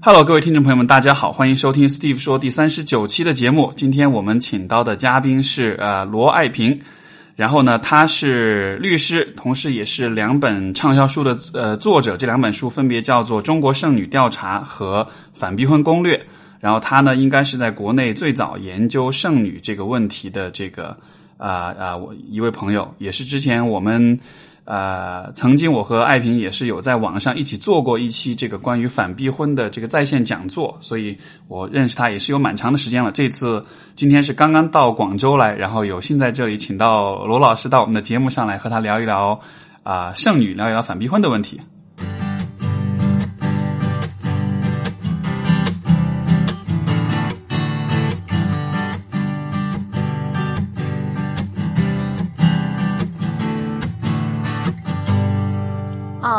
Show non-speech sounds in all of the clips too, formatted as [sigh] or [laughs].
Hello，各位听众朋友们，大家好，欢迎收听 Steve 说第三十九期的节目。今天我们请到的嘉宾是呃罗爱平，然后呢，他是律师，同时也是两本畅销书的呃作者。这两本书分别叫做《中国剩女调查》和《反逼婚攻略》。然后他呢，应该是在国内最早研究剩女这个问题的这个啊啊，我一位朋友，也是之前我们。呃，曾经我和爱萍也是有在网上一起做过一期这个关于反逼婚的这个在线讲座，所以我认识她也是有蛮长的时间了。这次今天是刚刚到广州来，然后有幸在这里请到罗老师到我们的节目上来和他聊一聊啊剩女，聊一聊反逼婚的问题。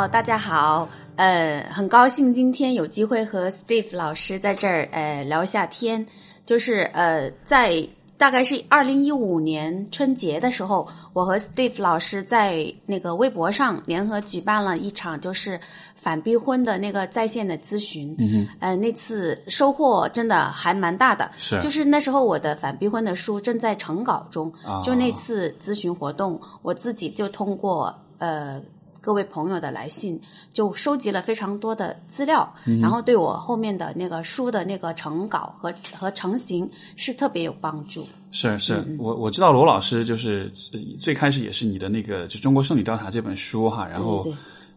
哦，大家好，呃，很高兴今天有机会和 Steve 老师在这儿呃聊一下天。就是呃，在大概是二零一五年春节的时候，我和 Steve 老师在那个微博上联合举办了一场就是反逼婚的那个在线的咨询。嗯呃，那次收获真的还蛮大的。是就是那时候我的反逼婚的书正在成稿中，啊就那次咨询活动，我自己就通过呃。各位朋友的来信，就收集了非常多的资料，然后对我后面的那个书的那个成稿和和成型是特别有帮助。是是，我我知道罗老师就是呃最开始也是你的那个就《中国剩女调查》这本书哈，然后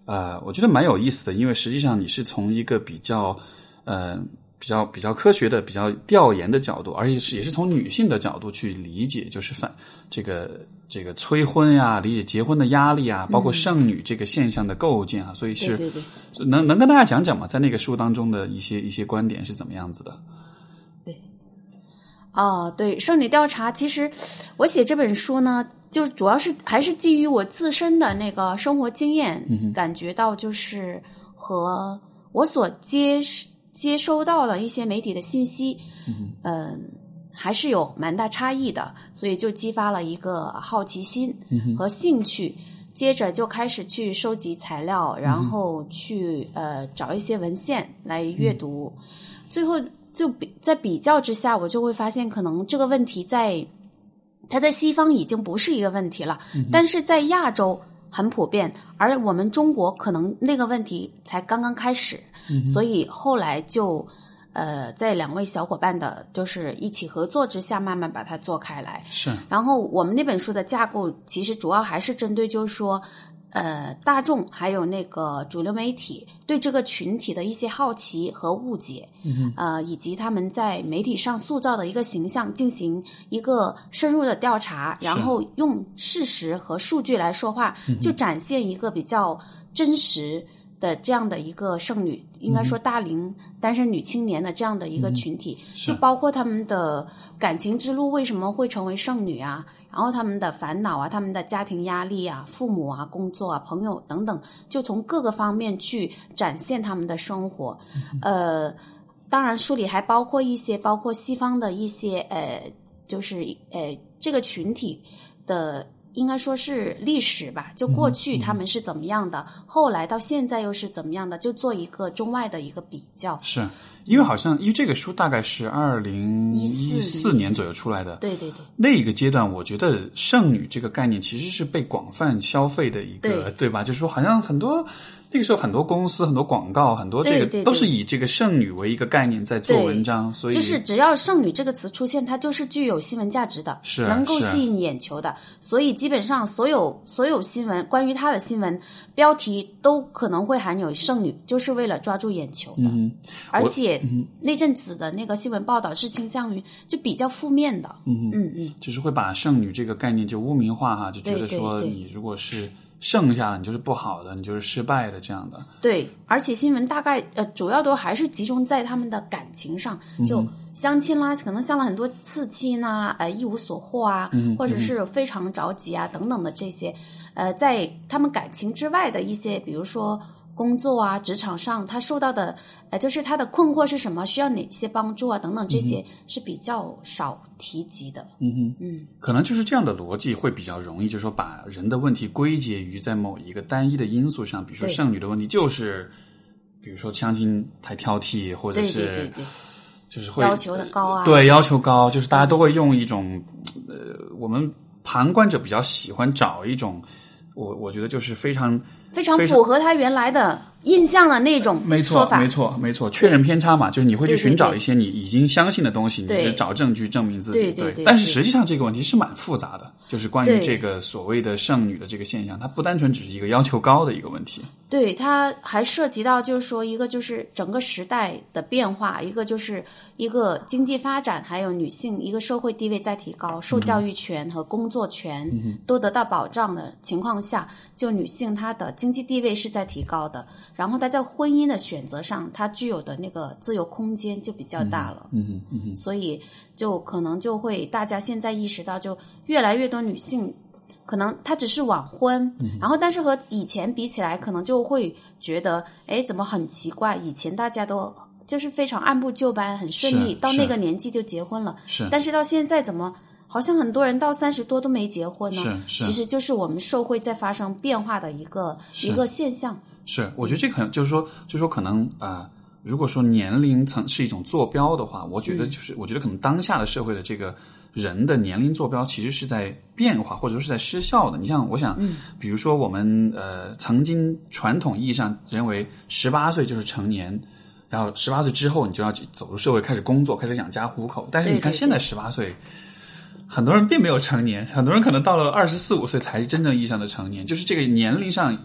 呃，我觉得蛮有意思的，因为实际上你是从一个比较呃比较比较科学的、比较调研的角度，而且是也是从女性的角度去理解，就是反这个这个催婚呀、理解结婚的压力啊，包括剩女这个现象的构建啊，所以是。能能跟大家讲讲吗？在那个书当中的一些一些观点是怎么样子的？对哦，对，剩女调查，其实我写这本书呢，就主要是还是基于我自身的那个生活经验，感觉到就是和我所接接收到的一些媒体的信息，嗯、还是有蛮大差异的，所以就激发了一个好奇心和兴趣。接着就开始去收集材料，然后去呃找一些文献来阅读，最后就比在比较之下，我就会发现，可能这个问题在它在西方已经不是一个问题了，但是在亚洲很普遍，而我们中国可能那个问题才刚刚开始，所以后来就呃在两位小伙伴的就是一起合作之下，慢慢把它做开来。是然后我们那本书的架构其实主要还是针对，就是说，呃，大众还有那个主流媒体对这个群体的一些好奇和误解，嗯、呃，以及他们在媒体上塑造的一个形象进行一个深入的调查，然后用事实和数据来说话，就展现一个比较真实。的这样的一个剩女，应该说大龄单身女青年的这样的一个群体，就包括他们的感情之路为什么会成为剩女啊，然后他们的烦恼啊，他们的家庭压力啊，父母啊，工作啊，朋友等等，就从各个方面去展现他们的生活。呃，当然书里还包括一些，包括西方的一些呃，就是呃这个群体的。应该说是历史吧，就过去他们是怎么样的，后来到现在又是怎么样的，就做一个中外的一个比较。是因为好像因为这个书大概是二零一四年左右出来的，对对对，那一个阶段，我觉得剩女这个概念其实是被广泛消费的一个，对吧？就是说，好像很多那个时候很多公司、很多广告、很多这个都是以这个剩女为一个概念在做文章，所以就是只要“剩女”这个词出现，它就是具有新闻价值的，是能够吸引眼球的。所以基本上所有所有新闻关于她的新闻标题都可能会含有“剩女”，就是为了抓住眼球的。嗯而且那阵子的那个新闻报道是倾向于就比较负面的。嗯嗯嗯，就是会把剩女这个概念就污名化哈，就觉得说你如果是剩下的，你就是不好的，你就是失败的这样的。对，而且新闻大概呃主要都还是集中在他们的感情上，就相亲啦，可能相了很多次亲呐，呃一无所获啊，或者是非常着急啊等等的这些，呃，在他们感情之外的一些，比如说工作啊、职场上他受到的，呃，就是他的困惑是什么，需要哪些帮助啊等等，这些是比较少提及的。嗯哼，嗯，可能就是这样的逻辑会比较容易，就是说把人的问题归结于在某一个单一的因素上，比如说剩女的问题就是比如说相亲太挑剔，或者是对对对，就是会要求的高啊，对要求高，就是大家都会用一种呃，我们旁观者比较喜欢找一种，我我觉得就是非常非常符合他原来的印象的那种没错，没错，没错，确认偏差嘛，就是你会去寻找一些你已经相信的东西，你对。是找证据证明自己。对对但是实际上这个问题是蛮复杂的，就是关于这个所谓的剩女的这个现象，它不单纯只是一个要求高的一个问题。对，它还涉及到就是说，一个就是整个时代的变化，一个就是一个经济发展，还有女性一个社会地位在提高，受教育权和工作权都得到保障的情况下，就女性她的经济地位是在提高的，然后他在婚姻的选择上，他具有的那个自由空间就比较大了。嗯嗯，嗯哼，所以就可能就会大家现在意识到，就越来越多女性，可能她只是晚婚，嗯然后但是和以前比起来，可能就会觉得，哎，怎么很奇怪？以前大家都就是非常按部就班，很顺利，到那个年纪就结婚了，是但是到现在怎么？好像很多人到三十多都没结婚呢，是是其实就是我们社会在发生变化的一个一个现象。是，我觉得这个可能就是说，就是说可能啊、呃如果说年龄层是一种坐标的话，我觉嗯得就是，我觉得可能当下的社会的这个人的年龄坐标其实是在变化，或者说是在失效的。你像，我想，嗯比如说我们呃曾经传统意义上认为十八岁就是成年。然后十八岁之后，你就要走入社会，开始工作，开始养家糊口。但是你看，现在十八岁，很多人并没有成年，很多人可能到了二十四五岁才真正意义上的成年。就是这个年龄上，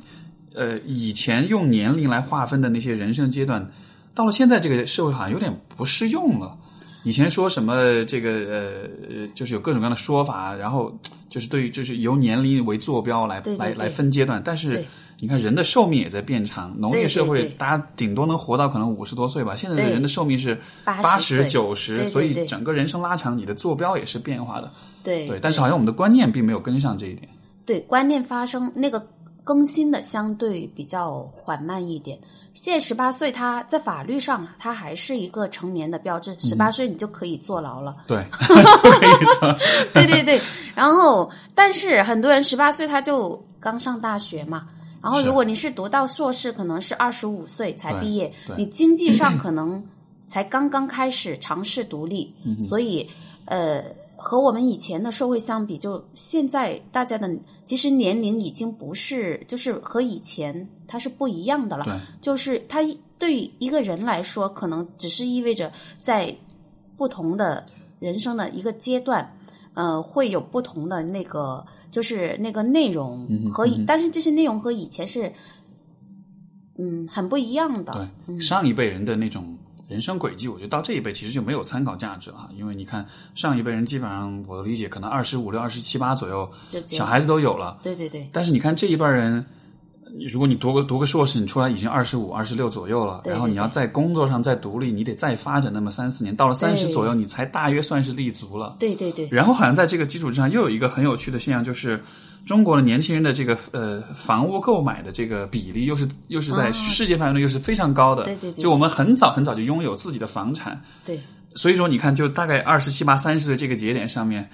呃，以前用年龄来划分的那些人生阶段，到了现在这个社会好像有点不适用了。以前说什么这个呃呃，就是有各种各样的说法，然后就是对于就是由年龄为坐标来来来分阶段，但是你看人的寿命也在变长，农业社会大家顶多能活到可能五十多岁吧，现在的人的寿命是八十九十，所以整个人生拉长，你的坐标也是变化的。对对，但是好像我们的观念并没有跟上这一点。对观念发生那个更新的相对比较缓慢一点。现在十八岁，他在法律上他还是一个成年的标志，十八岁你就可以坐牢了。[laughs] [laughs] 对，对对对，然后但是很多人十八岁他就刚上大学嘛，然后如果你是读到硕士，可能是二十五岁才毕业对，你经济上 [laughs] 可能才刚刚开始尝试独立，嗯所以呃。和我们以前的社会相比，就现在大家的其实年龄已经不是，就是和以前它是不一样的了。对，就是它对于一个人来说，可能只是意味着在不同的人生的一个阶段，呃，会有不同的那个，就是那个内容嗯和以，嗯哼但是这些内容和以前是，嗯，很不一样的。对，上一辈人的那种人生轨迹，我觉得到这一辈其实就没有参考价值了哈，因为你看上一辈人基本上我的理解，可能二十五六、二十七八左右。小孩子都有了。对对对但是你看这一辈人，如果你读个读个硕士，你出来已经二十五、二十六左右了，然后你要在工作上再独立，你得再发展那么三四年，到了三十左右，你才大约算是立足了。对对对然后好像在这个基础之上，又有一个很有趣的现象，就是中国的年轻人的这个呃房屋购买的这个比例，又是又是在啊。世界范围内又是非常高的。对对对就我们很早很早就拥有自己的房产，对。所以说你看，就大概二十七八、三十岁这个节点上面，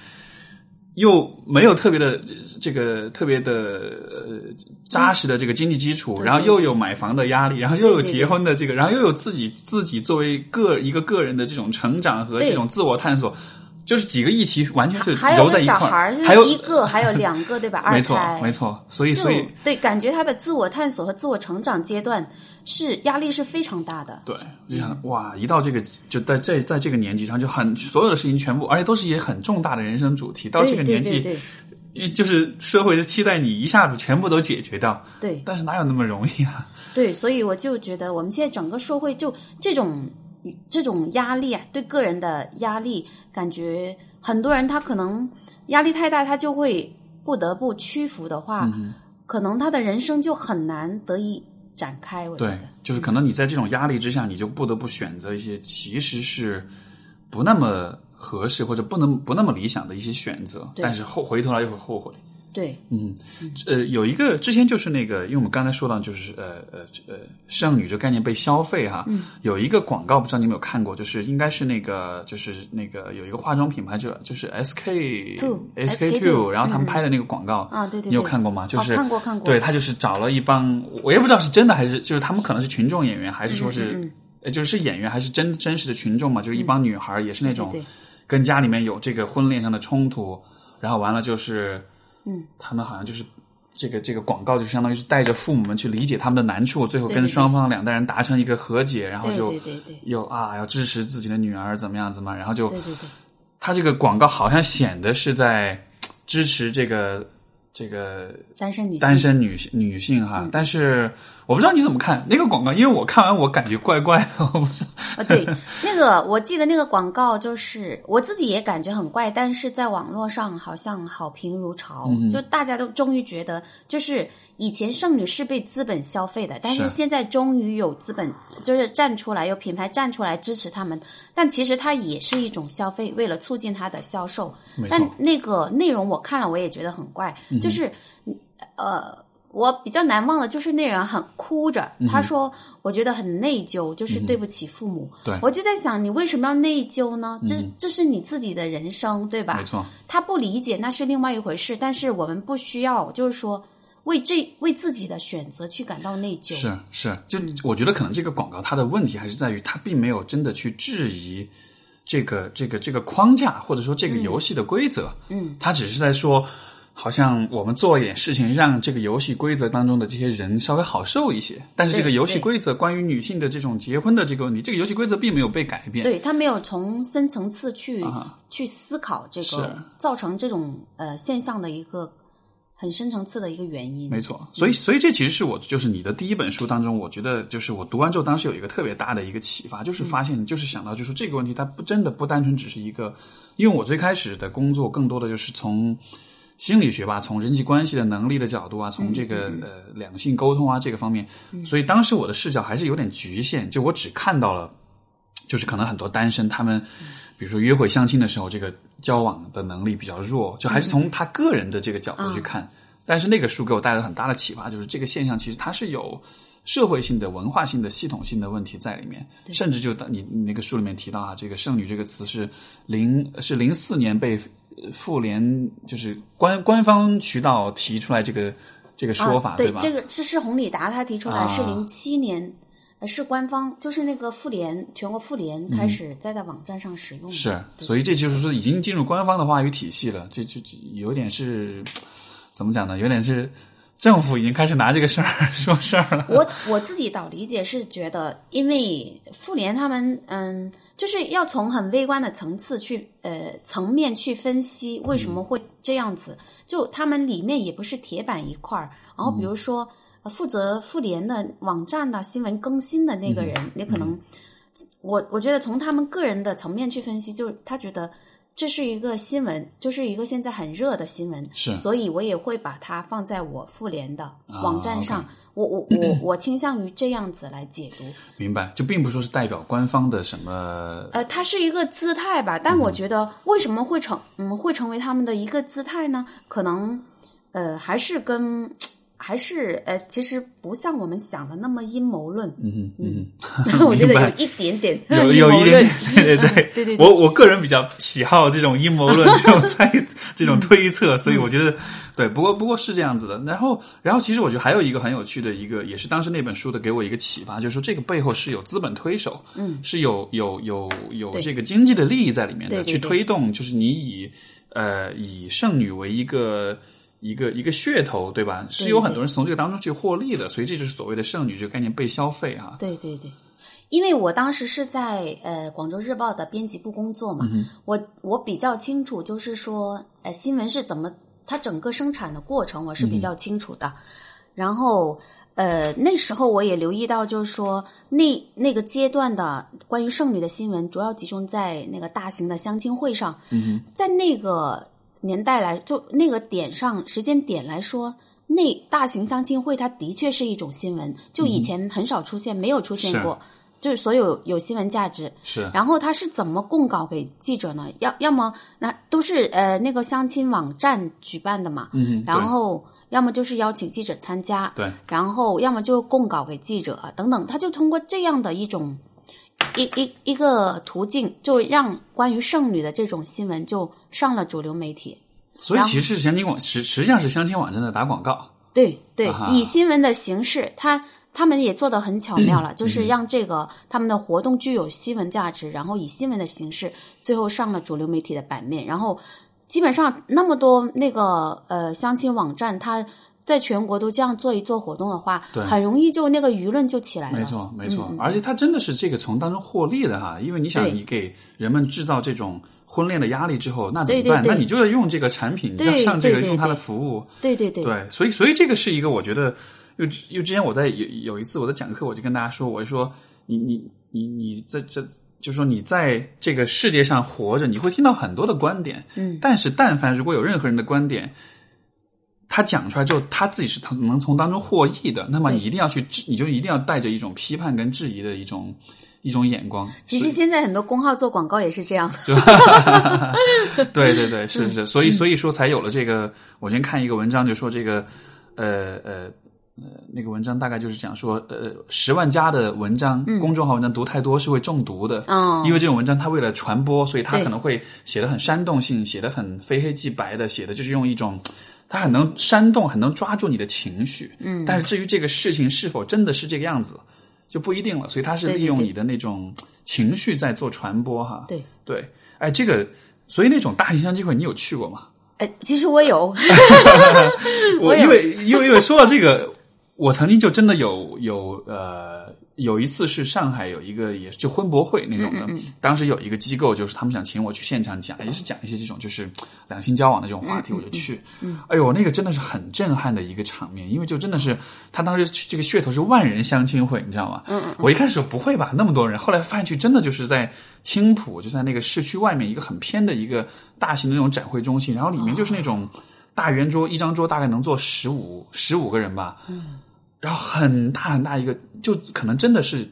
又没有特别的这个特别的呃扎实的这个经济基础，然后又有买房的压力，然后又有结婚的这个，然后又有自己自己作为个一个个人的这种成长和这种自我探索，就是几个议题完全是揉在一块儿，小孩儿，还有一个，还有两个，对吧？二 [laughs] 没错胎，没错，所以所以对，感觉他的自我探索和自我成长阶段是压力是非常大的。对，我就想哇，一到这个就在这在这个年纪上，就很所有的事情全部，而且都是一些很重大的人生主题，到这个年纪，就是社会是期待你一下子全部都解决掉，对但是哪有那么容易啊？[laughs] 对，所以我就觉得我们现在整个社会就这种这种压力啊，对个人的压力，感觉很多人他可能压力太大，他就会不得不屈服的话，嗯可能他的人生就很难得以展开。我觉对得，，就是可能你在这种压力之下，你就不得不选择一些其实是不那么合适或者不能不那么理想的一些选择，但是后回头来又会后悔。对，嗯，呃，有一个之前就是那个，因为我们刚才说到，就是呃呃呃，剩女这个概念被消费哈，嗯，有一个广告，不知道你有没有看过，就是应该是那个，就是那个有一个化妆品牌，就就是 S K Two SK SK two，然后他们拍的那个广告啊对对对你有看过吗？就是、哦看过看过对他就是找了一帮，我也不知道是真的还是，就是他们可能是群众演员，还是说是，嗯嗯呃，就是是演员还是真真实的群众嘛？就是一帮女孩儿，也是那种跟家里面有这个婚恋上的冲突，然后完了就是。嗯，他们好像就是这个这个广告，就相当于是带着父母们去理解他们的难处，最后跟双方两代人达成一个和解，然后就对对对又啊要支持自己的女儿怎么样怎么样，然后就对对对，他这个广告好像显得是在支持这个这个单身女性单身女性女性嗯哈，但是我不知道你怎么看那个广告，因为我看完我感觉怪怪的，我不知道。啊，对，那个我记得那个广告就是我自己也感觉很怪，但是在网络上好像好评如潮，嗯就大家都终于觉得，就是以前剩女是被资本消费的，但是是现在终于有资本就是站出来，有品牌站出来支持他们，但其实它也是一种消费，为了促进它的销售但那个内容我看了，我也觉得很怪，就是呃。我比较难忘的就是那人很哭着，嗯他说：“我觉得很内疚，就是对不起父母。对我就在想，你为什么要内疚呢？这是这是你自己的人生，对吧？没错，他不理解那是另外一回事，但是我们不需要，就是说为这为自己的选择去感到内疚。是是，就嗯我觉得可能这个广告它的问题还是在于它并没有真的去质疑这个这个这个框架或者说这个游戏的规则，嗯，它只是在说。好像我们做一点事情，让这个游戏规则当中的这些人稍微好受一些。但是这个游戏规则关于女性的这种结婚的这个问题，这个游戏规则并没有被改变。对他没有从深层次去、啊去思考这是个造成这种呃现象的一个很深层次的一个原因。没错，所以所以这其实是我就是你的第一本书当中，我觉得就是我读完之后，当时有一个特别大的一个启发，就是发现就是想到就是这个问题，它不真的不单纯只是一个，因为我最开始的工作更多的就是从心理学吧，从人际关系的能力的角度啊，从这个呃两性沟通啊这个方面，所以当时我的视角还是有点局限，就我只看到了，就是可能很多单身他们。比如说约会相亲的时候，这个交往的能力比较弱，就还是从他个人的这个角度去看。但是那个书给我带来很大的启发，就是这个现象其实它是有社会性的、文化性的、系统性的问题在里面。甚至就你你那个书里面提到啊，这个“剩女”这个词是零是零四年被呃妇联就是官官方渠道提出来这个这个说法，啊、对吧？这个是是洪礼达他提出来，啊是零七年。呃是官方，就是那个妇联，全国妇联开始在在网站上使用是，所以这就是说已经进入官方的话语体系了，这这这有点是怎么讲呢？有点是政府已经开始拿这个事儿 [laughs] 说事儿了。我我自己倒理解是觉得，因为妇联他们嗯，就是要从很微观的层次去呃层面去分析为什么会这样子，就他们里面也不是铁板一块儿。然后比如说。呃负责妇联的网站的新闻更新的那个人，嗯你可能，我我觉得从他们个人的层面去分析，就是他觉得这是一个新闻，就是一个现在很热的新闻，是所以我也会把它放在我妇联的网站上。啊我我 [clears throat] 我我倾向于这样子来解读。明白，就并不说是代表官方的什么呃，它是一个姿态吧，但我觉得为什么会成嗯会成为他们的一个姿态呢？可能呃还是跟。还是呃，其实不像我们想的那么阴谋论。嗯嗯嗯，[laughs] 我觉得有一点点有 [laughs] 有一点点，对对 [laughs] 对对对。我我个人比较喜好这种阴谋论这种猜这种推测，所以我觉得对。不过不过是这样子的。然后然后其实我觉得还有一个很有趣的一个，也是当时那本书的给我一个启发，就是说这个背后是有资本推手，嗯，是有有有有这个经济的利益在里面的，去推动，就是你以呃以剩女为一个。一个一个噱头，对吧？是有很多人从这个当中去获利的，所以这就是所谓的剩女这个概念被消费啊。对对对，因为我当时是在呃广州日报的编辑部工作嘛，嗯、我我比较清楚，就是说呃新闻是怎么它整个生产的过程我是比较清楚的。嗯、然后呃那时候我也留意到，就是说那那个阶段的关于剩女的新闻，主要集中在那个大型的相亲会上，嗯、在那个。年代来，就那个点上时间点来说，那大型相亲会它的确是一种新闻，就以前很少出现，嗯、没有出现过。就是所有有新闻价值。是，然后他是怎么供稿给记者呢？要要么那都是呃那个相亲网站举办的嘛，嗯，然后要么就是邀请记者参加，对，然后要么就供稿给记者等等，他就通过这样的一种一一一个途径，就让关于剩女的这种新闻就上了主流媒体。所以其实是相亲网实实际上是相亲网站在打广告。对对啊，以新闻的形式，他他们也做的很巧妙嗯了，[clears throat] 就是让这个他们的活动具有新闻价值，然后以新闻的形式，最后上了主流媒体的版面，然后基本上那么多那个呃相亲网站，它在全国都这样做一做活动的话对，很容易就那个舆论就起来了。没错，没错，而且他真的是这个从当中获利的哈，因为你想，你给人们制造这种婚恋的压力之后，那怎么办？对对对那你就要用这个产品，你要对上这个用它的服务，对对对。对，所以所以这个是一个我觉得，又又之前我在有有一次我在讲课，我就跟大家说，我就说你你你你在这。就是说，你在这个世界上活着，你会听到很多的观点，嗯，但是但凡如果有任何人的观点，他讲出来之后，他自己是能能从当中获益的，那么你一定要去质，你就一定要带着一种批判跟质疑的一种一种眼光。其实现在很多公号做广告也是这样的。对 [laughs] 对对，是嗯是，所以所以说才有了这个。我今天看一个文章，就说这个，呃呃呃，那个文章大概就是讲说，呃，十万加的文章，公众号文章读太多是会中毒的。嗯因为这种文章它为了传播，所以它可能会写的很煽动性，写的很非黑即白的，写的就是用一种。它很能煽动，很能抓住你的情绪，嗯，但是至于这个事情是否真的是这个样子，就不一定了。所以他是利用你的那种情绪在做传播，哈。对，对，哎，这个，所以那种大型相亲会你有去过吗？呃，其实我有，[laughs] 我因为因为因为说到这个，我曾经就真的有有呃有一次是上海有一个也是就婚博会那种嗯的，当时有一个机构就是他们想请我去现场讲，也是讲一些这种就是两性交往的这种话嗯题，我就去。哎呦，那个真的是很震撼的一个场面，因为就真的是他当时这个噱头是万人相亲会，你知道吗？我一开始不会吧，那么多人，后来发现去真的就是在青浦，就在那个市区外面一个很偏的一个大型的那种展会中心，然后里面就是那种大圆桌，一张桌大概能坐十五十五个人吧。嗯。然后很大很大一个，就可能真的是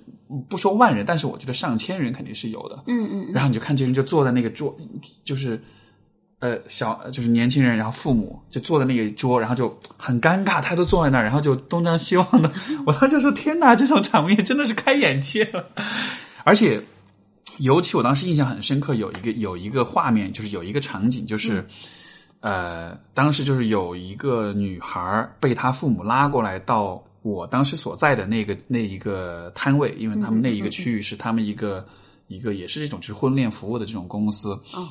不说万人，但是我觉得上千人肯定是有的。嗯嗯，然后你就看这人就坐在那个桌，就是呃小就是年轻人，然后父母就坐在那个桌，然后就很尴尬，他都坐在那儿，然后就东张西望的。[laughs] 我当时就说：“天哪，这种场面真的是开眼界了。”而且，尤其我当时印象很深刻，有一个有一个画面，就是有一个场景，就是。呃，当时就是有一个女孩被她父母拉过来到我当时所在的那个那一个摊位，因为他们那一个区域是他们一个一个也是这种就是婚恋服务的这种公司，哦，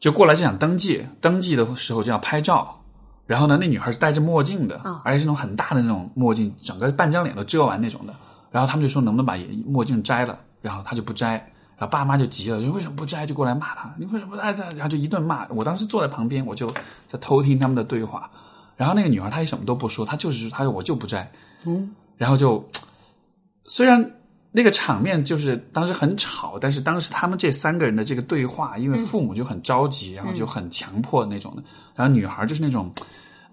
就过来就想登记，登记的时候就要拍照。然后呢，那女孩是戴着墨镜的，哦而且是那种很大的那种墨镜，整个半张脸都遮完那种的。然后他们就说能不能把墨镜摘了，然后她就不摘。然后爸妈就急了，就为什么不摘？就过来骂他，你为什么不摘？然后就一顿骂。我当时坐在旁边，我就在偷听他们的对话。然后那个女孩她也什么都不说，她就是她说我就不摘。嗯，然后就虽然那个场面就是当时很吵，但是当时他们这三个人的这个对话，因为父母就很着急，然后就很强迫那种的，然后女孩就是那种。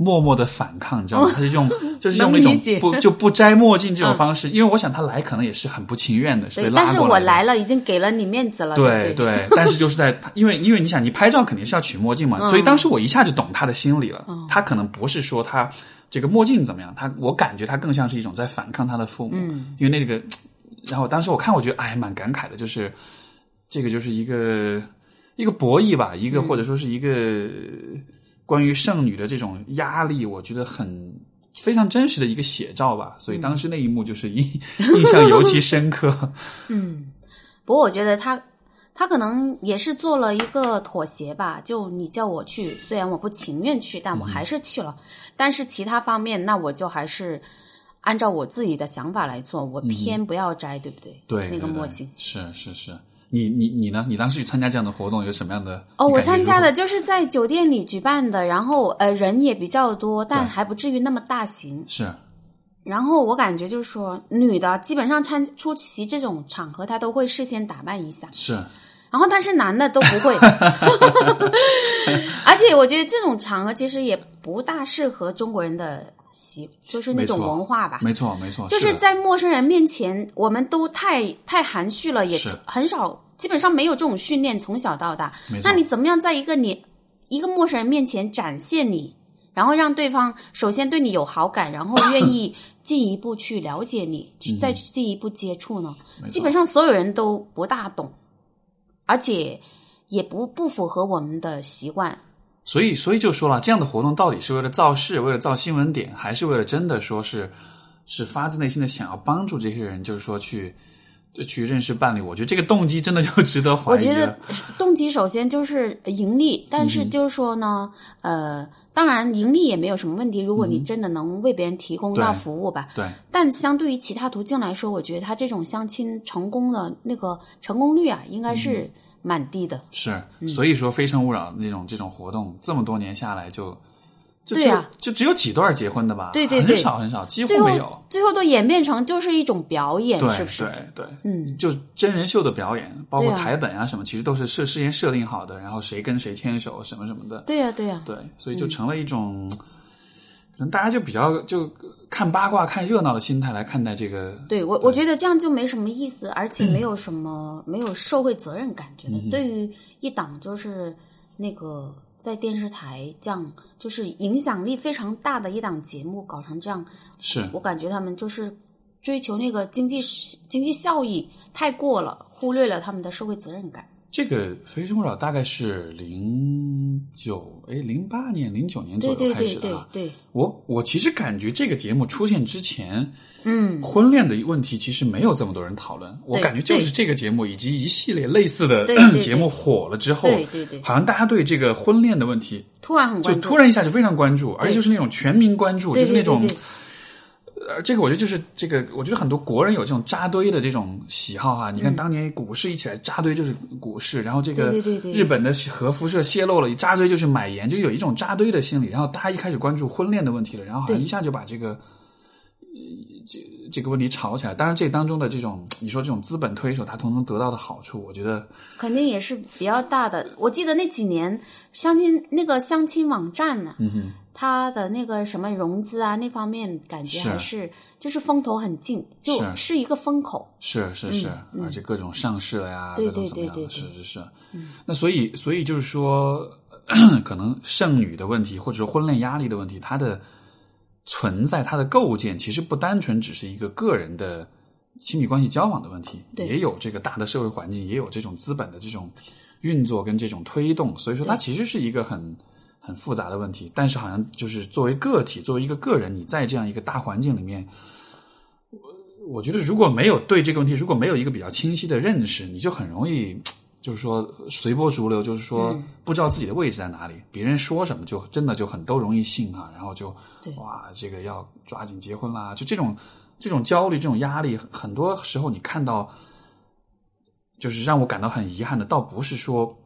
默默的反抗，你知道吗？他是用，[laughs] 就是用那种不就不摘墨镜这种方式，因为我想他来可能也是很不情愿的，是被，拉但是过来的。我来了，已经给了你面子了，对对对，[laughs] 但是就是在，因为因为你想，你拍照肯定是要取墨镜嘛，所以当时我一下就懂他的心理了。他可能不是说他这个墨镜怎么样，他我感觉他更像是一种在反抗他的父母，嗯。因为那个，[tsk] 然后当时我看，我觉得哎，蛮感慨的，就是这个就是一个一个博弈吧，一个、或者说是一个关于剩女的这种压力，我觉得很。非常真实的一个写照吧，所以当时那一幕就是印、印象尤其深刻。[laughs] 嗯，不过我觉得他他可能也是做了一个妥协吧。就你叫我去，虽然我不情愿去，但我还是去了。但是其他方面，那我就还是按照我自己的想法来做，我偏不要摘，对不对？对，那个墨镜。是是是，你你你呢？你当时去参加这样的活动有什么样的？哦，我参加的就是在酒店里举办的，然后呃人也比较多，但还不至于那么大型。是然后我感觉就是说，女的基本上参出席这种场合，她都会事先打扮一下。是然后但是男的都不会，[laughs] 而且我觉得这种场合其实也不大适合中国人的习，就是那种文化吧。没错没错，就是在陌生人面前，我们都太太含蓄了，也很少，基本上没有这种训练，从小到大那你怎么样在一个你一个陌生人面前展现你，然后让对方首先对你有好感，然后愿意 [coughs] 进一步去了解你，去再去进一步接触呢？基本上所有人都不大懂，而且也不不符合我们的习惯。所以，所以就说了，这样的活动到底是为了造势，为了造新闻点，还是为了真的说是是发自内心的想要帮助这些人，就是说去去认识伴侣？我觉得这个动机真的就 [laughs] 值得怀疑。我觉得动机首先就是盈利，但嗯是就是说呢，呃，当然盈利也没有什么问题，如果你真的能为别人提供到服务吧。对，但相对于其他途径来说，我觉得他这种相亲成功的那个成功率啊，应该嗯是蛮低的。是，嗯所以说《非诚勿扰》那种这种活动，这么多年下来就对啊就只有几对儿结婚的吧？对对对很少很少，几乎没有。最后都演变成就是一种表演，对是不是？对对，嗯，就真人秀的表演，包括台本啊什么，其实都是事事先设定好的，然后谁跟谁牵手什么什么的。对呀、对呀、对，所以就成了一种，大家就比较就看八卦、看热闹的心态来看待这个。对我，我觉得这样就没什么意思，而且没有什么、没有社会责任感觉的。嗯对于一档就是那个在电视台这样，就是影响力非常大的一档节目搞成这样，是我感觉他们就是追求那个经济经济效益太过了，忽略了他们的社会责任感。这个《非诚勿扰》大概是零九哎零八年、零九年左右开对对对对始的啊。对，我我其实感觉这个节目出现之前，嗯，婚恋的问题其实没有这么多人讨论。我感觉就是这个节目以及一系列类似的对对对节目火了之后，对对对，好像大家对这个婚恋的问题突然很就关注，突然一下就非常关注，而且就是那种全民关注，对就是那种对对对呃，这个我觉得就是这个，我觉得很多国人有这种扎堆的这种喜好啊。你看当年股市一起来扎堆就是股市，然后这个日本的核辐射泄露了，一扎堆就是买盐，就有一种扎堆的心理。然后大家一开始关注婚恋的问题了，然后好像一下就把这个。呃这这个问题炒起来，当然这当中的这种你说这种资本推手，他从中得到的好处，我觉得肯定也是比较大的。我记得那几年相亲那个相亲网站呢、嗯哼，它的那个什么融资啊那方面，感觉还是就是风头很劲，就是是一个风口。是是是，嗯而且各种上市了呀，对各种怎么样的，对对对是是是。那所以所以就是说，[coughs] 可能剩女的问题，或者说婚恋压力的问题，它的存在，它的构建，其实不单纯只是一个个人的亲密关系交往的问题，对也有这个大的社会环境，也有这种资本的这种运作跟这种推动，所以说它其实是一个很。很复杂的问题，但是好像就是作为个体，作为一个个人，你在这样一个大环境里面，我我觉得如果没有对这个问题，如果没有一个比较清晰的认识，你就很容易，就是说随波逐流，就是说嗯不知道自己的位置在哪里，别人说什么就真的就很都容易信啊，然后就对哇，这个要抓紧结婚啦，就这种这种焦虑、这种压力，很多时候你看到，就是让我感到很遗憾的，倒不是说。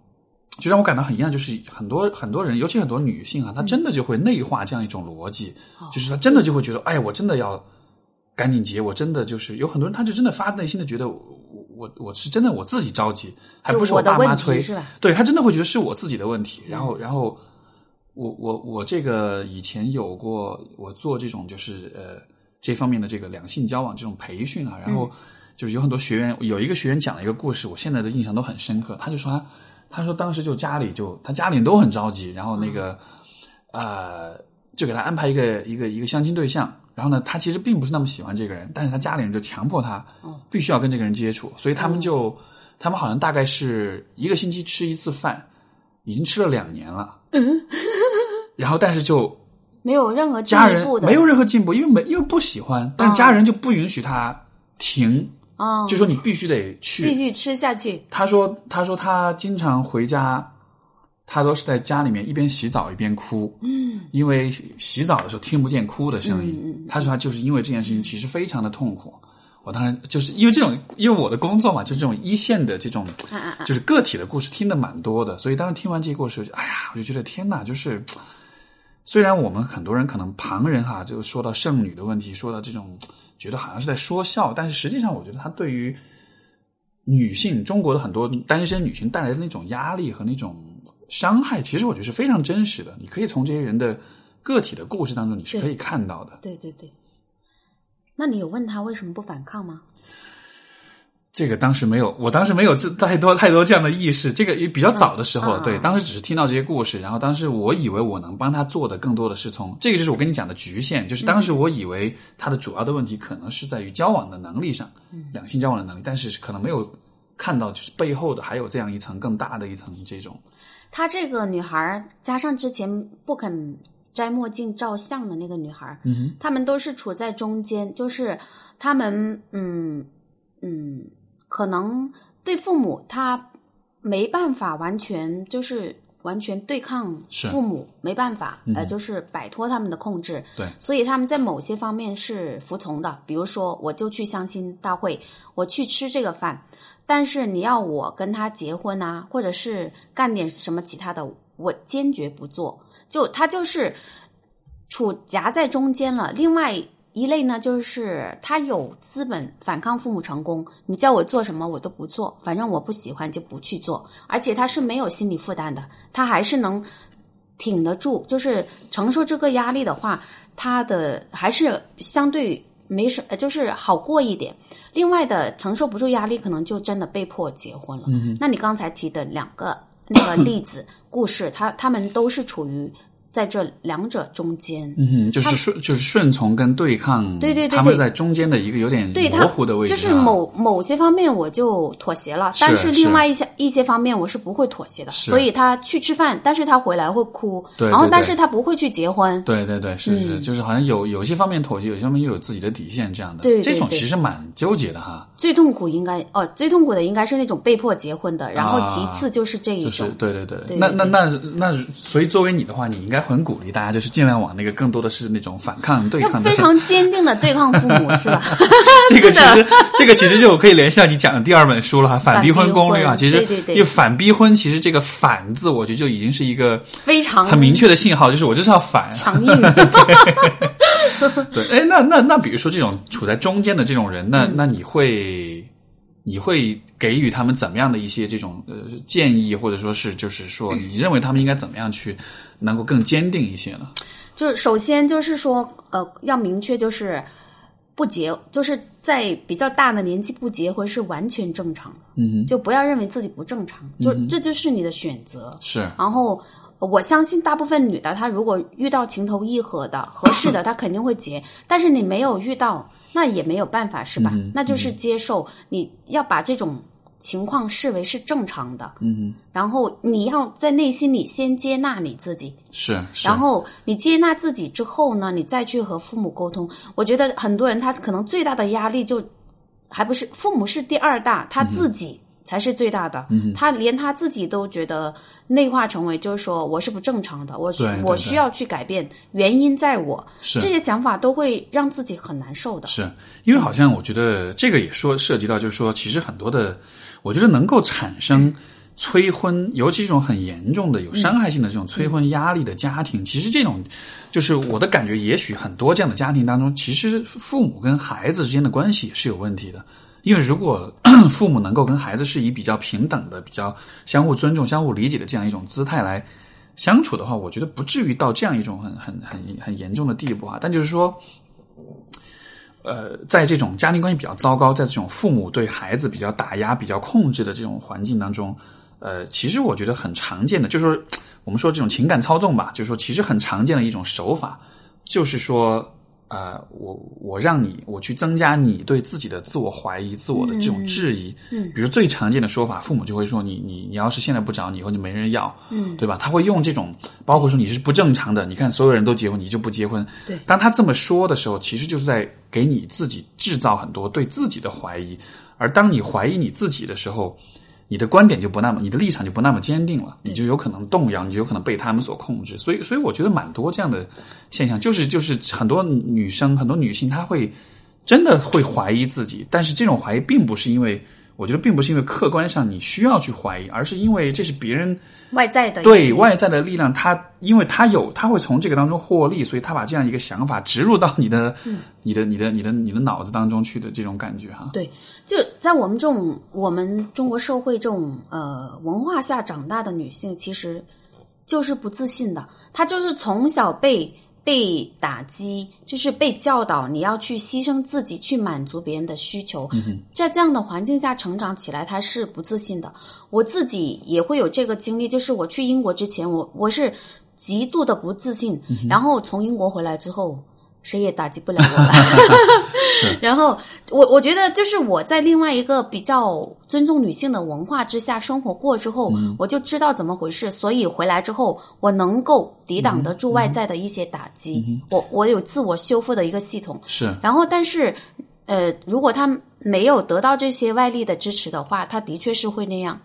就让我感到很遗憾，就是很多很多人，尤其很多女性啊，她真的就会内化这样一种逻辑，哦就是她真的就会觉得，哎，我真的要赶紧结，我真的就是有很多人，他就真的发自内心的觉得，我我我是真的我自己着急，还不是我爸妈催，是吧？对他真的会觉得是我自己的问题。然后，然后我我我这个以前有过，我做这种就是呃这方面的这个两性交往这种培训啊，然后就是有很多学员，有一个学员讲了一个故事，我现在的印象都很深刻。他就说他他说当时就家里就他家里人都很着急，然后那个、呃就给他安排一个一个一个相亲对象。然后呢，他其实并不是那么喜欢这个人，但是他家里人就强迫他哦必须要跟这个人接触，所以他们就、他们好像大概是一个星期吃一次饭，已经吃了两年了。[laughs] 然后但是就没有任何进家人一步的，没有任何进步，因为没因为不喜欢，但是家人就不允许他停，啊，就说你必须得去。继续吃下去。他说：“他说他经常回家，他都是在家里面一边洗澡一边哭，嗯，因为洗澡的时候听不见哭的声音。他说他就是因为这件事情其实非常的痛苦。我当然就是因为这种，因为我的工作嘛，就是这种一线的这种！就是个体的故事听的蛮多的，所以当时听完这个故事，就哎呀，我就觉得天哪，就是虽然我们很多人可能旁人哈，就说到剩女的问题，说到这种觉得好像是在说笑，但是实际上我觉得它对于女性，中国的很多单身女性带来的那种压力和那种伤害，其实我觉得是非常真实的。你可以从这些人的个体的故事当中，你是可以看到的。对对对。那你有问他为什么不反抗吗？这个当时没有，我当时没有这太多太多这样的意识。这个也比较早的时候，嗯对，当时只是听到这些故事，然后当时我以为我能帮他做的更多的是从这个就是我跟你讲的局限，就是当时我以为他的主要的问题可能是在于交往的能力上，两性交往的能力，但是可能没有看到就是背后的还有这样一层更大的一层这种，她这个女孩儿加上之前不肯摘墨镜照相的那个女孩儿，嗯哼，他们都是处在中间，就是他们嗯嗯，可能对父母他没办法完全就是完全对抗父母，没办法嗯呃，就是摆脱他们的控制，对，所以他们在某些方面是服从的，比如说我就去相亲大会，我去吃这个饭，但是你要我跟他结婚啊，或者是干点什么其他的，我坚决不做。就他就是处夹在中间了。另外一类呢，就是他有资本反抗父母成功，你叫我做什么我都不做，反正我不喜欢就不去做，而且他是没有心理负担的，他还是能挺得住，就是承受这个压力的话，他的还是相对没什，呃就是好过一点。另外的承受不住压力，可能就真的被迫结婚了。嗯那你刚才提的两个那个例子 [coughs] 故事，他他们都是处于在这两者中间。嗯哼，就是顺就是顺从跟对抗，对对对对他们在中间的一个有点模糊的位置、啊，就是某某些方面我就妥协了，但是另外一些一些方面我是不会妥协的。所以他去吃饭，但是他回来会哭，然后但是他不会去结婚。对对对，是是，嗯就是好像有有些方面妥协，有些方面又有自己的底线，这样的，对对这种其实蛮纠结的哈。最痛苦应该哦，最痛苦的应该是那种被迫结婚的，然后啊其次就是这一就是种。对对对，对那那那那，所以作为你的话，你应该很鼓励大家，就是尽量往那个更多的是那种反抗、对抗的非。常坚定的对抗父母，是吧？[laughs] 这个其实，这个其实就可以联系到你讲的第二本书了哈，《反逼婚攻略》啊。其实，因为反逼婚，其实这个“反”字，我觉得就已经是一个非常很明确的信号，就是我就是要反。强硬。[laughs] 对，哎，那那那，比如说这种处在中间的这种人，那、嗯那你会你会给予他们怎么样的一些这种呃建议，或者说是就是说，你认为他们应该怎么样去能够更坚定一些呢？就是首先就是说，呃，要明确就是不结，就是在比较大的年纪不结婚是完全正常的，嗯就不要认为自己不正常，就、这就是你的选择，。是然后我相信大部分女的，她如果遇到情投意合的、合适的，[laughs] 她肯定会结。但是你没有遇到，那也没有办法，是吧？嗯那就是接受，你要把这种情况视为是正常的，嗯。然后你要在内心里先接纳你自己，是是，然后你接纳自己之后呢，你再去和父母沟通。我觉得很多人他可能最大的压力就还不是父母是第二大，他自己才是最大的。嗯他连他自己都觉得内化成为就是说我是不正常的，我我需要去改变，原因在我。是这些想法都会让自己很难受的。是因为好像我觉得这个也说涉及到，就是说，其实很多的，我觉得能够产生催婚，尤其这种很严重的、有伤害性的这种催婚压力的家庭，其实这种就是我的感觉，也许很多这样的家庭当中，其实父母跟孩子之间的关系也是有问题的。因为如果 [clears throat] 父母能够跟孩子是以比较平等的、比较相互尊重、相互理解的这样一种姿态来相处的话，我觉得不至于到这样一种很很很很严重的地步啊。但就是说，呃，在这种家庭关系比较糟糕，在这种父母对孩子比较打压、比较控制的这种环境当中，呃，其实我觉得很常见的，就是说 [tsk] 我们说这种情感操纵吧，就是说其实很常见的一种手法，就是说。呃，我我让你我去增加你对自己的自我怀疑、自我的这种质疑。嗯比如最常见的说法，父母就会说你你你要是现在不找你，以后就没人要，嗯，对吧？他会用这种，包括说你是不正常的，你看所有人都结婚，你就不结婚。对当他这么说的时候，其实就是在给你自己制造很多对自己的怀疑。而当你怀疑你自己的时候，你的观点就不那么，你的立场就不那么坚定了，你就有可能动摇，你就有可能被他们所控制。所以，所以我觉得蛮多这样的现象，就是就是很多女生、很多女性，她会真的会怀疑自己，但是这种怀疑并不是因为，我觉得并不是因为客观上你需要去怀疑，而是因为这是别人外在的对外在的力量，他因为他有他会从这个当中获利，所以他把这样一个想法植入到你的、你的、你的、你的、你的脑子当中去的这种感觉哈。对，就在我们这种我们中国社会这种呃文化下长大的女性，其实就是不自信的。她就是从小被被打击，就是被教导你要去牺牲自己去满足别人的需求，在这样的环境下成长起来，他是不自信的。我自己也会有这个经历，就是我去英国之前，我我是极度的不自信，然后从英国回来之后。谁也打击不了我了。[laughs] [laughs] 然后我我觉得，就是我在另外一个比较尊重女性的文化之下生活过之后，我就知道怎么回事。所以回来之后，我能够抵挡得住外在的一些打击。我我有自我修复的一个系统。是。然后，但是呃，如果他没有得到这些外力的支持的话，他的确是会那样。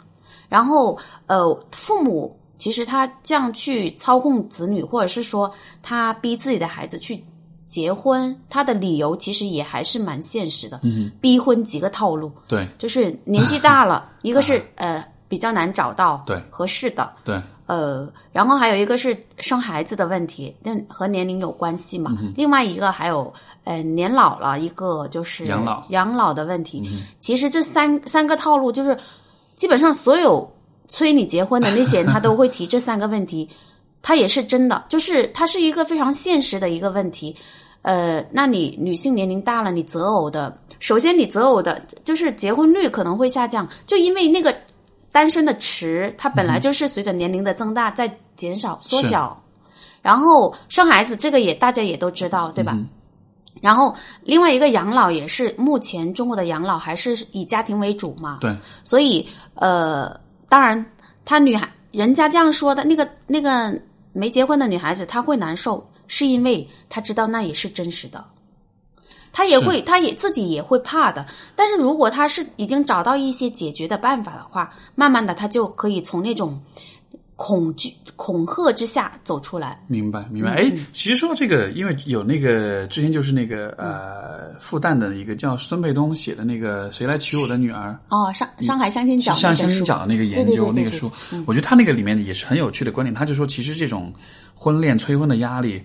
然后呃，父母其实他这样去操控子女，或者是说他逼自己的孩子去。结婚，他的理由其实也还是蛮现实的。嗯，逼婚几个套路，对，就是年纪大了，[laughs] 一个是呃比较难找到对合适的，对，呃，然后还有一个是生孩子的问题，那和年龄有关系嘛。另外一个还有呃年老了，一个就是养老养老的问题。其实这三三个套路，就是基本上所有催你结婚的那些人，他都会提这三个问题。它也是真的，就是它是一个非常现实的一个问题。呃，那你女性年龄大了，你择偶的，首先你择偶的，就是结婚率可能会下降，就因为那个单身的池，它本来就是随着年龄的增大在减少缩小。然后生孩子，这个也大家也都知道，对吧？然后另外一个养老也是，目前中国的养老还是以家庭为主嘛。对。所以呃，当然，他女孩人家这样说的那个那个。没结婚的女孩子，她会难受，是因为她知道那也是真实的，她也会，她也自己也会怕的。但是如果她是已经找到一些解决的办法的话，慢慢的她就可以从那种恐惧、恐吓之下走出来。明白，明白。哎，其实说到这个，因为有那个之前就是那个呃复旦的一个叫孙沛东写的那个《谁来娶我的女儿》哦，上上海相亲角相亲角的那个研究那个书，我觉得他那个里面也是很有趣的观点。他就说，其实这种婚恋催婚的压力，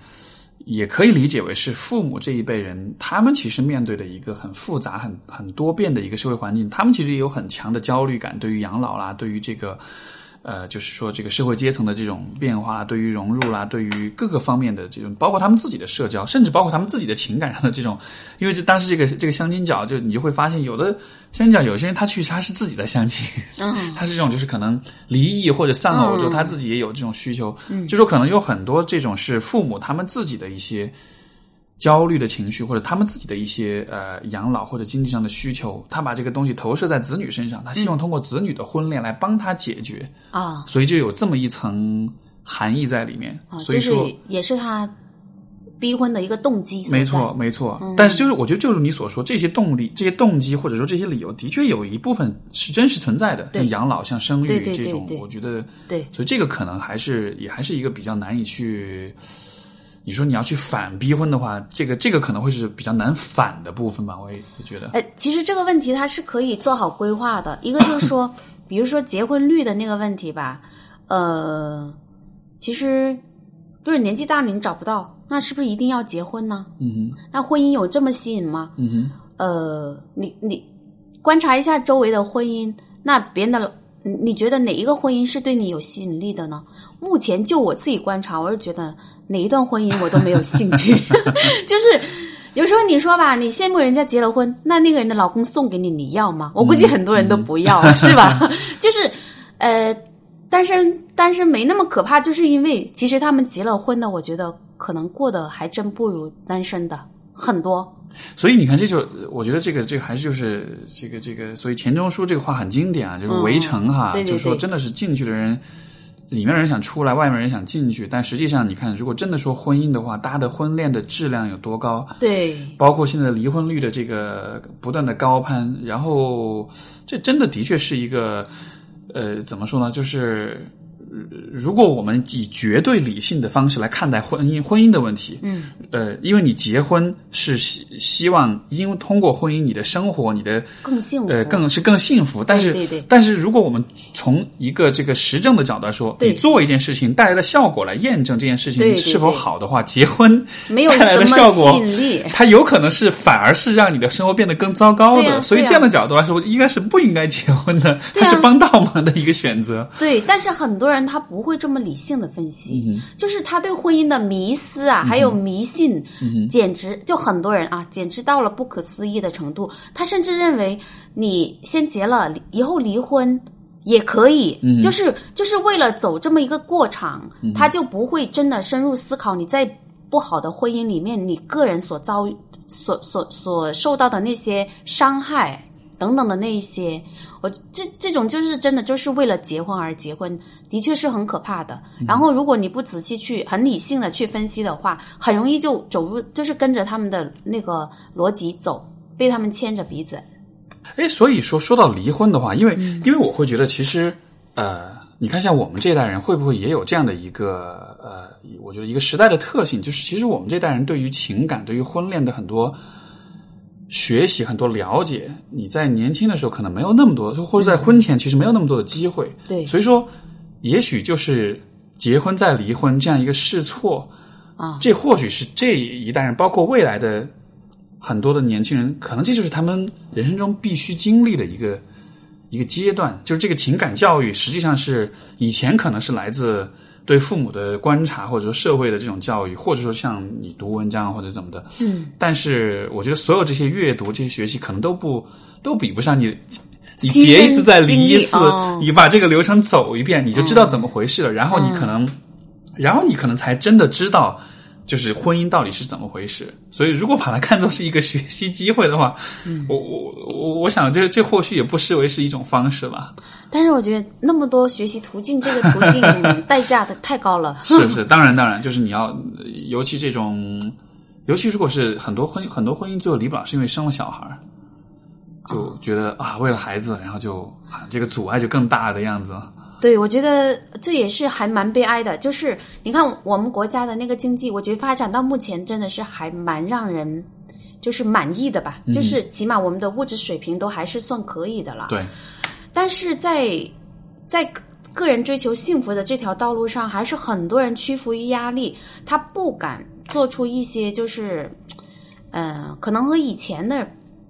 也可以理解为是父母这一辈人他们其实面对的一个很复杂、很很多变的一个社会环境，他们其实也有很强的焦虑感，对于养老啦，对于这个。呃，就是说这个社会阶层的这种变化，对于融入啦，对于各个方面的这种，包括他们自己的社交，甚至包括他们自己的情感上的这种，因为这当时这个这个相亲角，就你就会发现，有的相亲角有些人他去他是自己在相亲，嗯，[laughs] 他是这种就是可能离异或者丧偶之后，他自己也有这种需求，嗯，就说可能有很多这种是父母他们自己的一些。焦虑的情绪，或者他们自己的一些呃养老或者经济上的需求，他把这个东西投射在子女身上，他希望通过子女的婚恋来帮他解决啊，所以就有这么一层含义在里面。所以说也是他逼婚的一个动机。没错，没错。但是就是我觉得，就是你所说这些动力、这些动机，或者说这些理由，的确有一部分是真实存在的，像养老、像生育这种，我觉得对。所以这个可能还是也还是一个比较难以去。你说你要去反逼婚的话，这个这个可能会是比较难反的部分吧？我也觉得。哎，其实这个问题它是可以做好规划的。一个就是说，[laughs] 比如说结婚率的那个问题吧，呃，其实就是年纪大了你找不到，那是不是一定要结婚呢？嗯哼。那婚姻有这么吸引吗？嗯哼。呃，你你观察一下周围的婚姻，那别人的，你觉得哪一个婚姻是对你有吸引力的呢？目前就我自己观察，我是觉得。哪一段婚姻我都没有兴趣，[laughs] 就是有时候你说吧，你羡慕人家结了婚，那那个人的老公送给你，你要吗？我估计很多人都不要，是吧？[laughs] 就是呃，单身单身没那么可怕，就是因为其实他们结了婚的，我觉得可能过得还真不如单身的很多。所以你看，这就我觉得这个这个还是就是这个这个，所以钱钟书这个话很经典啊，就是围城哈，就是说真的是进去的人。里面人想出来，外面人想进去，但实际上，你看，如果真的说婚姻的话，大家的婚恋的质量有多高？对，包括现在的离婚率的这个不断的高攀，然后这真的的确是一个，呃，怎么说呢？就是。如果我们以绝对理性的方式来看待婚姻婚姻的问题，嗯，呃，因为你结婚是希希望因为通过婚姻你的生活你的更幸福，呃，更是更幸福。但是，对对。但是如果我们从一个这个实证的角度来说，你做一件事情带来的效果来验证这件事情是否好的话，结婚没有带来的效果它有可能是反而是让你的生活变得更糟糕的。所以这样的角度来说，应该是不应该结婚的，它是帮倒忙的一个选择。对，但是很多人。人他不会这么理性的分析，就是他对婚姻的迷思啊，还有迷信，简直就很多人啊，简直到了不可思议的程度。他甚至认为你先结了，以后离婚也可以，就是就是为了走这么一个过场，他就不会真的深入思考你在不好的婚姻里面，你个人所遭遇、所所所受到的那些伤害。等等的那一些，我这这种就是真的就是为了结婚而结婚，的确是很可怕的。然后，如果你不仔细去很理性的去分析的话，很容易就走入，就是跟着他们的那个逻辑走，被他们牵着鼻子。哎，所以说说到离婚的话，因为因为我会觉得，其实呃，你看像我们这一代人，会不会也有这样的一个呃，我觉得一个时代的特性，就是其实我们这代人对于情感、对于婚恋的很多。学习很多了解，你在年轻的时候可能没有那么多，或者在婚前其实没有那么多的机会。对，所以说，也许就是结婚再离婚这样一个试错啊，这或许是这一代人，包括未来的很多的年轻人，可能这就是他们人生中必须经历的一个一个阶段。就是这个情感教育，实际上是以前可能是来自。对父母的观察，或者说社会的这种教育，或者说像你读文章或者怎么的，嗯，但是我觉得所有这些阅读、这些学习，可能都不都比不上你，你结一次再离一次，你把这个流程走一遍，你就知道怎么回事了。然后你可能，然后你可能才真的知道。就是婚姻到底是怎么回事？所以如果把它看作是一个学习机会的话，我我我我想这这或许也不失为是一种方式吧。但是我觉得那么多学习途径，这个途径 [laughs] 代价的太高了。是是，当然当然，就是你要，尤其这种，尤其如果是很多婚很多婚姻最后离不了，是因为生了小孩就觉得啊，为了孩子，然后就这个阻碍就更大的样子。对，我觉得这也是还蛮悲哀的。就是你看我们国家的那个经济，我觉得发展到目前真的是还蛮让人就是满意的吧。就是起码我们的物质水平都还是算可以的了。对。但是在在个人追求幸福的这条道路上，还是很多人屈服于压力，他不敢做出一些就是，嗯，可能和以前的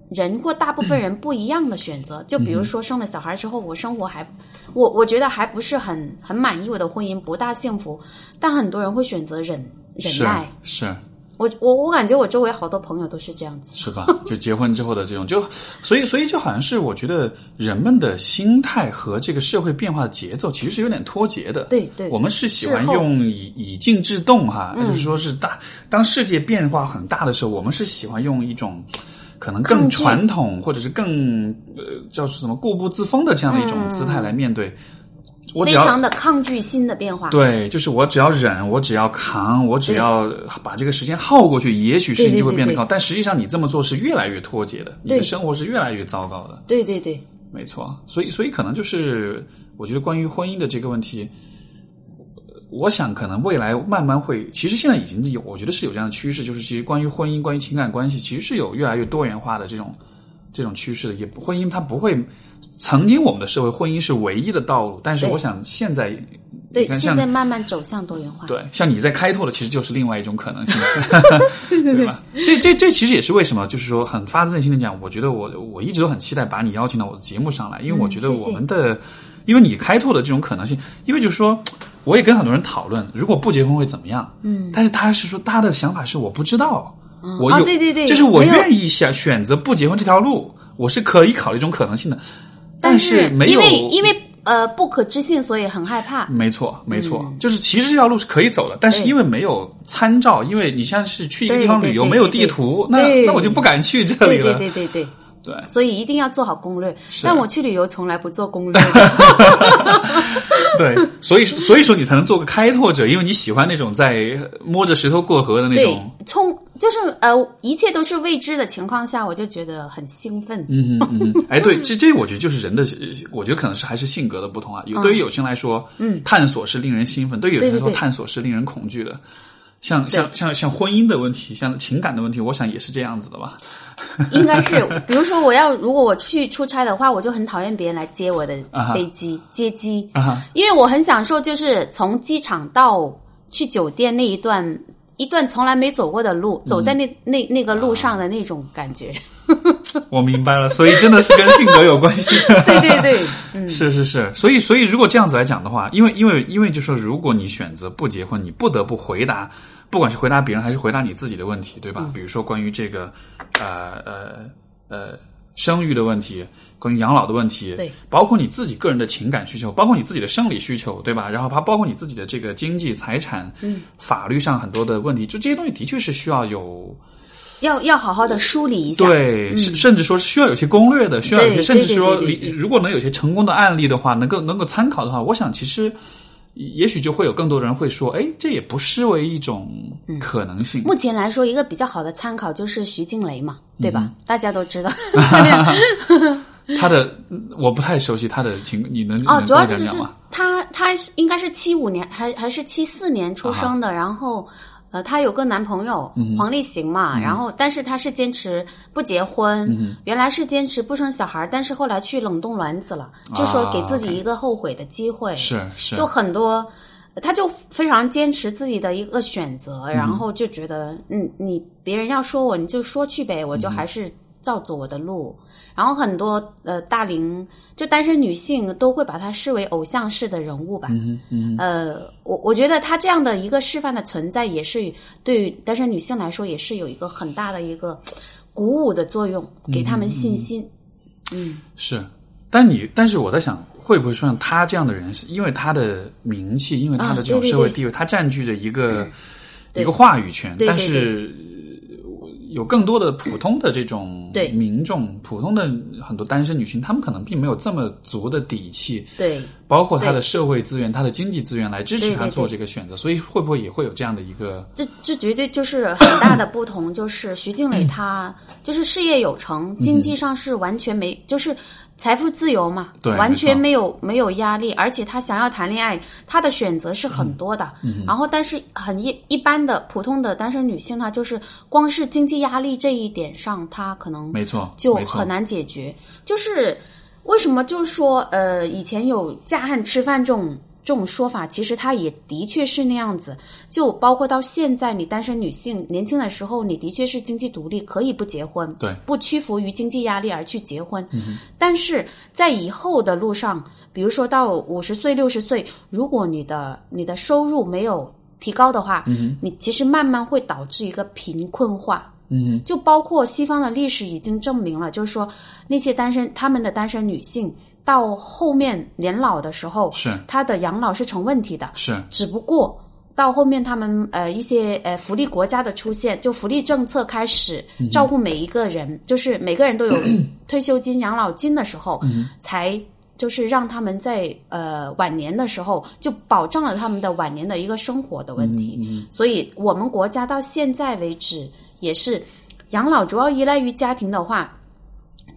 人或大部分人不一样的选择。就比如说生了小孩之后，我生活还。我我觉得还不是很很满意我的婚姻，不大幸福。但很多人会选择忍忍耐。是，我我我感觉我周围好多朋友都是这样子。是吧？就结婚之后的这种，就所以所以就好像是我觉得人们的心态和这个社会变化的节奏其实是有点脱节的。对对，我们是喜欢用以以静制动哈，就是说是大当世界变化很大的时候，我们是喜欢用一种。可能更传统，或者是更呃，叫什么固步自封的这样的一种姿态来面对。我非常的抗拒新的变化。对，就是我只要忍，我只要扛，我只要把这个时间耗过去，也许事情就会变得高。但实际上，你这么做是越来越脱节的，你的生活是越来越糟糕的。对对对，没错。所以，所以可能就是，我觉得关于婚姻的这个问题。我想，可能未来慢慢会，其实现在已经有，我觉得是有这样的趋势，就是其实关于婚姻、关于情感关系，其实是有越来越多元化的这种这种趋势的。也婚姻它不会，曾经我们的社会婚姻是唯一的道路，但是我想现在，对，现在慢慢走向多元化。对，像你在开拓的，其实就是另外一种可能性，[laughs] 对吧？这这这其实也是为什么，就是说很发自内心的讲，我觉得我我一直都很期待把你邀请到我的节目上来，因为我觉得我们的，因为你开拓的这种可能性，因为就是说。我也跟很多人讨论，如果不结婚会怎么样？嗯，但是他是说他的想法是我不知道，我有对对对，就是我愿意想选择不结婚这条路，我是可以考虑这种可能性的，但是没有因为因为呃不可知性，所以很害怕。没错没错，就是其实这条路是可以走的，但是因为没有参照，因为你像是去一个地方旅游，没有地图，那那我就不敢去这里了。对对对对。对，所以一定要做好攻略。但我去旅游从来不做攻略。[laughs] 对，所以所以说你才能做个开拓者，因为你喜欢那种在摸着石头过河的那种。冲就是呃，一切都是未知的情况下，我就觉得很兴奋。嗯嗯嗯。[laughs] 哎，对，这这我觉得就是人的，我觉得可能是还是性格的不同啊。有对于有些人来说，嗯，探索是令人兴奋；对于有些人来说，探索是令人恐惧的。像像像像婚姻的问题，像情感的问题，我想也是这样子的吧。[laughs] 应该是，比如说我要如果我去出差的话，我就很讨厌别人来接我的飞机接机，因为我很享受就是从机场到去酒店那一段一段从来没走过的路，走在那那那个路上的那种感觉。[laughs] 我明白了，所以真的是跟性格有关系。[laughs] 对对对，嗯，是是是，所以所以如果这样子来讲的话，因为因为因为就说，如果你选择不结婚，你不得不回答，不管是回答别人还是回答你自己的问题，对吧？比如说关于这个呃呃呃生育的问题，关于养老的问题，对，包括你自己个人的情感需求，包括你自己的生理需求，对吧？然后还包括你自己的这个经济财产，嗯，法律上很多的问题，就这些东西的确是需要有。要要好好的梳理一下，对，甚甚至说是需要有些攻略的，需要有些，甚至说，对对对对如果能有些成功的案例的话，能够能够参考的话，我想其实也许就会有更多人会说，哎，这也不失为一种可能性。目前来说，一个比较好的参考就是徐静蕾嘛，对吧？嗯大家都知道。[laughs] [laughs] 他的我不太熟悉他的情，你能哦，主要就是？她，她应该是七五年还还是七四年出生的，然后呃，她有个男朋友、嗯黄立行嘛，然后但是她是坚持不结婚，嗯原来是坚持不生小孩，但是后来去冷冻卵子了，就说给自己一个后悔的机会，是是，就很多。他就非常坚持自己的一个选择，嗯然后就觉得，嗯，你别人要说我，你就说去呗，我就还是照走我的路。然后很多呃大龄就单身女性都会把她视为偶像式的人物吧。嗯嗯呃，我我觉得她这样的一个示范的存在，也是对于单身女性来说，也是有一个很大的一个鼓舞的作用，给他们信心。嗯是。但你，但是我在想，会不会说像他这样的人，是因为他的名气，因为他的这种啊对对对社会地位，他占据着一个一个话语权，但是呃有更多的普通的这种对。民众，普通的很多单身女性，她们可能并没有这么足的底气，对，包括他的社会资源、他的经济资源来支持他做这个选择，所以会不会也会有这样的一个这这绝对就是很大的不同，就是徐静蕾她就是事业有成，经济上是完全没，就是财富自由嘛，对完全没没有没有压力，而且她想要谈恋爱，她的选择是很多的。然后，但是很一一般的普通的单身女性，她就是光是经济压力这一点上，她可能没错，就很难解决。就是为什么就是说，呃，以前有嫁汉吃饭这种这种说法，其实它也的确是那样子。就包括到现在，你单身女性年轻的时候，你的确是经济独立，可以不结婚，对不屈服于经济压力而去结婚。嗯但是在以后的路上，比如说到五十岁、六十岁，如果你的你的收入没有提高的话，嗯你其实慢慢会导致一个贫困化。嗯就包括西方的历史已经证明了，就是说那些单身他们的单身女性到后面年老的时候，是。她的养老是成问题的。是。只不过到后面他们呃一些呃福利国家的出现，就福利政策开始照顾每一个人，就是每个人都有退休金、养老金的时候，才。就是让他们在呃晚年的时候就保障了他们的晚年的一个生活的问题，所以我们国家到现在为止也是养老主要依赖于家庭的话，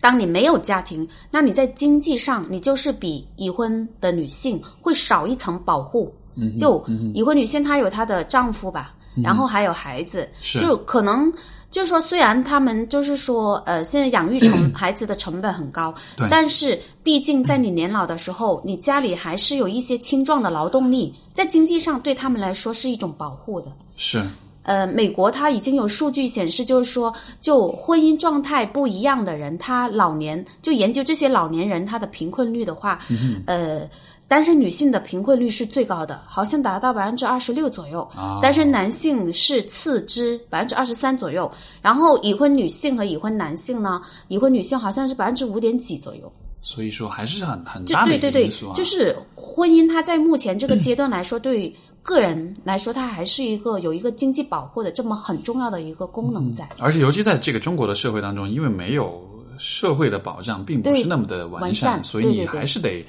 当你没有家庭，那你在经济上你就是比已婚的女性会少一层保护。嗯就已婚女性她有她的丈夫吧，然后还有孩子，是就可能。就是说，虽然他们就是说，呃，现在养育成 [clears throat] 孩子的成本很高，对但是毕竟在你年老的时候，你家里还是有一些青壮的劳动力，在经济上对他们来说是一种保护的。是呃，美国它已经有数据显示，就是说，就婚姻状态不一样的人，他老年就研究这些老年人他的贫困率的话，呃，单身女性的贫困率是最高的，好像达到百分之二十六左右，啊单身男性是次之，百分之二十三左右，然后已婚女性和已婚男性呢，已婚女性好像是百分之五点几左右。所以说还是很很就大的对对对一个因素啊，，就是婚姻，它在目前这个阶段来说，对于个人来说，它还是一个有一个经济保护的这么很重要的一个功能在。而且尤其在这个中国的社会当中，因为没有社会的保障，并不是那么的完完善所以你还是得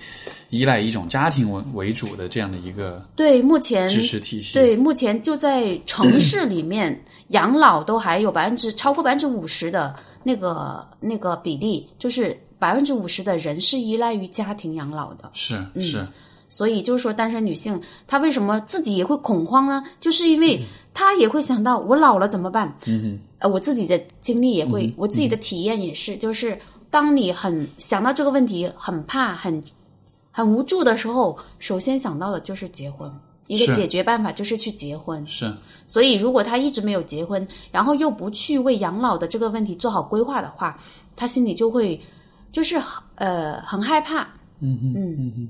依赖一种家庭为为主的这样的一个对，目前支持体系。对目前就在城市里面，养老都还有百分之超过百分之五十的那个那个比例，就是百分之五十的人是依赖于家庭养老的。是嗯是，所以就是说，单身女性她为什么自己也会恐慌呢？就是因为她也会想到我老了怎么办？嗯呃，我自己的经历也会，我自己的体验也是，就是当你很想到这个问题，很怕、很很无助的时候，首先想到的就是结婚。一个解决办法就是去结婚。是所以，如果他一直没有结婚，然后又不去为养老的这个问题做好规划的话，他心里就会就是呃很害怕。嗯嗯嗯嗯嗯。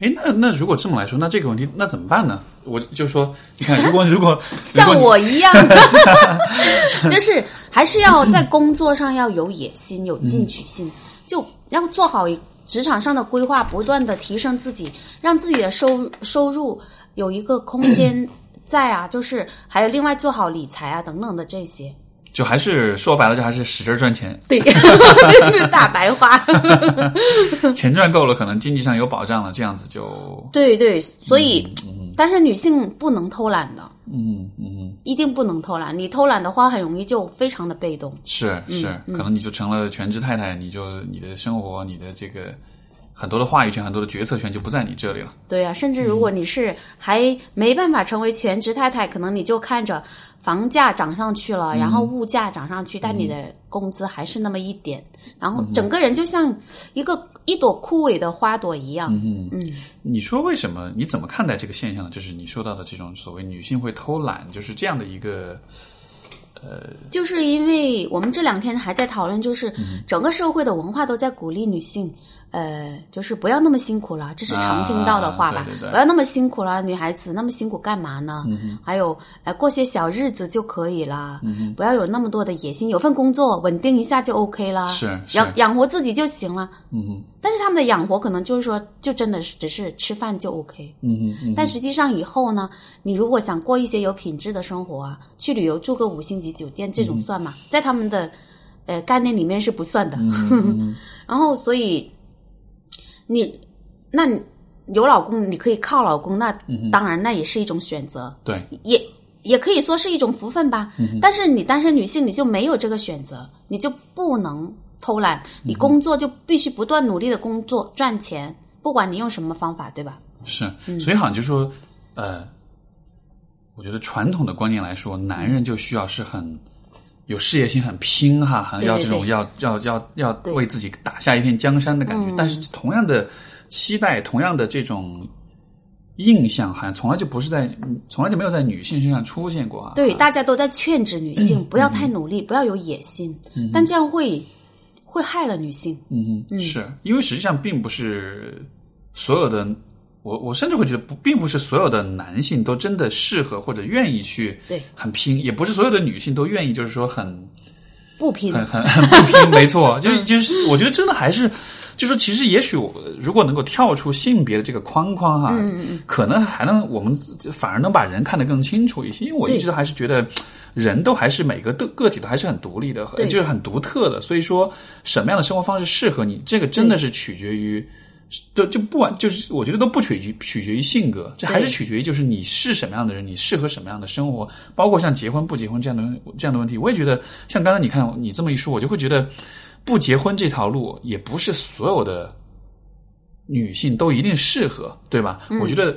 哎，那那如果这么来说，那这个问题那怎么办呢？我就说，你看，如果 [laughs] 如果像我一样 [laughs] [laughs] 就是还是要在工作上要有野心、有进取心，就要做好职场上的规划，不断的提升自己，让自己的收收入有一个空间 [clears throat] 在啊，就是还有另外做好理财啊等等的这些。就还是说白了，就还是使劲赚钱，对，[laughs] 大白话。[laughs] 钱赚够了，可能经济上有保障了，这样子就 [laughs] 对对，所以，但是女性不能偷懒的，嗯嗯一定不能偷懒。你偷懒的话，很容易就非常的被动。是是，可能你就成了全职太太，你就你的生活，你的这个很多的话语权，很多的决策权就不在你这里了。对啊，甚至如果你是还没办法成为全职太太，可能你就看着房价涨上去了，然后物价涨上去，但你的工资还是那么一点，然后整个人就像一个一朵枯萎的花朵一样。嗯嗯，你说为什么？你怎么看待这个现象呢？就是你说到的这种所谓女性会偷懒，就是这样的一个呃。就是因为我们这两天还在讨论，就是整个社会的文化都在鼓励女性，呃，就是不要那么辛苦了，这是常听到的话吧？啊对对对不要那么辛苦了，女孩子那么辛苦干嘛呢？还有，呃，过些小日子就可以了，不要有那么多的野心，有份工作稳定一下就 OK 了，养养活自己就行了。嗯但是他们的养活可能就是说，就真的是只是吃饭就 OK。嗯嗯但实际上以后呢，你如果想过一些有品质的生活啊，去旅游住个五星级酒店这种算吗？在他们的呃概念里面是不算的。[laughs] 然后所以你那你有老公，你可以靠老公，那当然那也是一种选择，对，也也可以说是一种福分吧。但是你单身女性，你就没有这个选择，你就不能偷懒，你工作就必须不断努力的工作赚钱，不管你用什么方法，对吧？是，所以好像就说，呃，我觉得传统的观念来说，男人就需要是很有事业心、很拼哈，很要这种对要要要要为自己打下一片江山的感觉。嗯但是同样的期待，同样的这种印象，好像从来就不是在，从来就没有在女性身上出现过啊。对，大家都在劝止女性不要太努力，不要有野心，但这样会会害了女性。嗯哼，是因为实际上并不是所有的，我我甚至会觉得不，并不是所有的男性都真的适合或者愿意去对很拼，也不是所有的女性都愿意，就是说很不拼，很很很不拼，没错，[laughs] 就是就是，我觉得真的还是，就说其实也许我如果能够跳出性别的这个框框哈，嗯可能还能我们反而能把人看得更清楚一些，因为我一直还是觉得。人都还是每个个个体都还是很独立的，就是很独特的。所以说，什么样的生活方式适合你，这个真的是取决于，就就不管，就是我觉得都不取决取决于性格，这还是取决于就是你是什么样的人，你适合什么样的生活，包括像结婚不结婚这样的这样的问题。我也觉得，像刚才你看你这么一说，我就会觉得，不结婚这条路也不是所有的女性都一定适合，对吧？我觉得，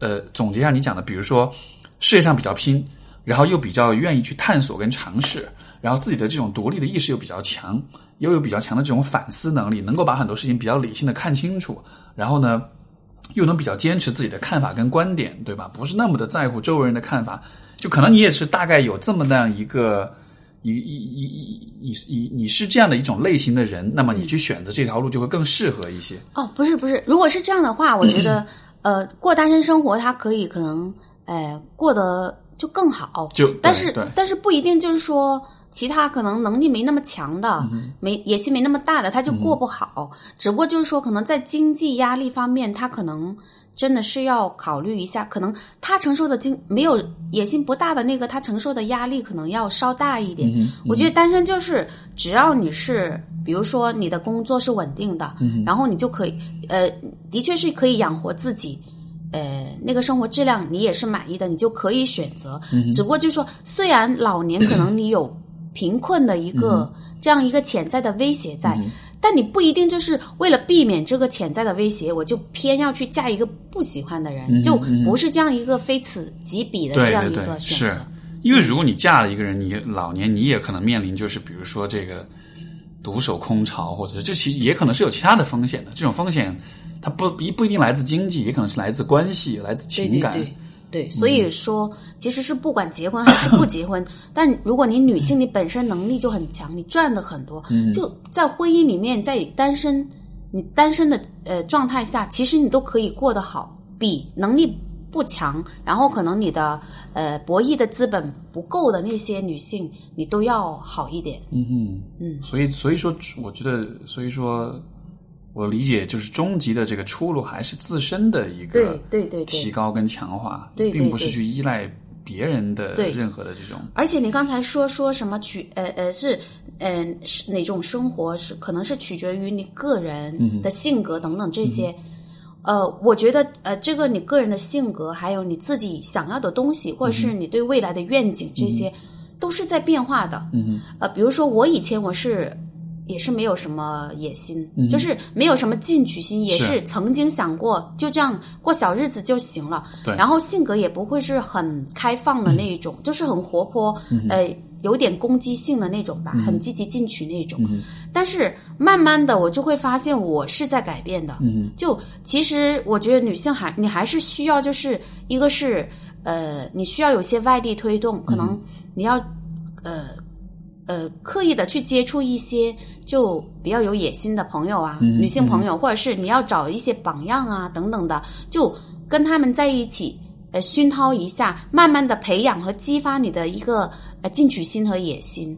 呃，总结一下你讲的，比如说事业上比较拼，然后又比较愿意去探索跟尝试，然后自己的这种独立的意识又比较强，又有比较强的这种反思能力，能够把很多事情比较理性的看清楚，然后呢，又能比较坚持自己的看法跟观点，对吧？不是那么的在乎周围人的看法，就可能你也是大概有这么那样一个。一一一一你你你是这样的一种类型的人，那么你去选择这条路就会更适合一些。哦，不是不是，如果是这样的话，我觉得呃，过单身生活它可以可能呃过得就更好，就但是但是不一定就是说其他可能能力没那么强的，没野心没那么大的，他就过不好。只不过就是说，可能在经济压力方面，他可能真的是要考虑一下，可能他承受的经没有野心不大的那个，他承受的压力可能要稍大一点。我觉得单身就是只要你是，比如说你的工作是稳定的，然后你就可以，呃，的确是可以养活自己。呃，那个生活质量你也是满意的，你就可以选择。只不过就是说，虽然老年可能你有贫困的一个、这样一个潜在的威胁在，但你不一定就是为了避免这个潜在的威胁，我就偏要去嫁一个不喜欢的人，就不是这样一个非此即彼的对这样一对对，是个选择。因为如果你嫁了一个人，你老年你也可能面临就是比如说这个独守空巢，或者是这其也可能是有其他的风险的。这种风险它不不不一定来自经济，也可能是来自关系，来自情感。对对对对，所以说，其实是不管结婚还是不结婚，但如果你女性你本身能力就很强，你赚的很多，就在婚姻里面，在单身你单身的呃状态下，其实你都可以过得好，比能力不强，然后可能你的呃博弈的资本不够的那些女性，你都要好一点。嗯嗯，嗯，所以所以说，我觉得，所以说。我理解，就是终极的这个出路还是自身的一个对对提高跟强化，对对并不是去依赖别人的对任何的这种。而且你刚才说说什么取呃呃是嗯、是哪种生活是可能是取决于你个人的性格等等这些。呃，我觉得呃，这个你个人的性格，还有你自己想要的东西，或者是你对未来的愿景，这些、都是在变化的。嗯呃，比如说我以前我是也是没有什么野心，嗯。就是没有什么进取心，也是。是曾经想过就这样过小日子就行了。对。然后性格也不会是很开放的那一种，就是很活泼，嗯呃，有点攻击性的那种吧，很积极进取那种。嗯但是慢慢的，我就会发现我是在改变的。嗯就其实我觉得女性还你还是需要，就是一个是呃，你需要有些外力推动，可能你要呃呃刻意的去接触一些就比较有野心的朋友啊，嗯女性朋友，或者是你要找一些榜样啊等等的，就跟他们在一起。呃，熏陶一下，慢慢的培养和激发你的一个呃进取心和野心。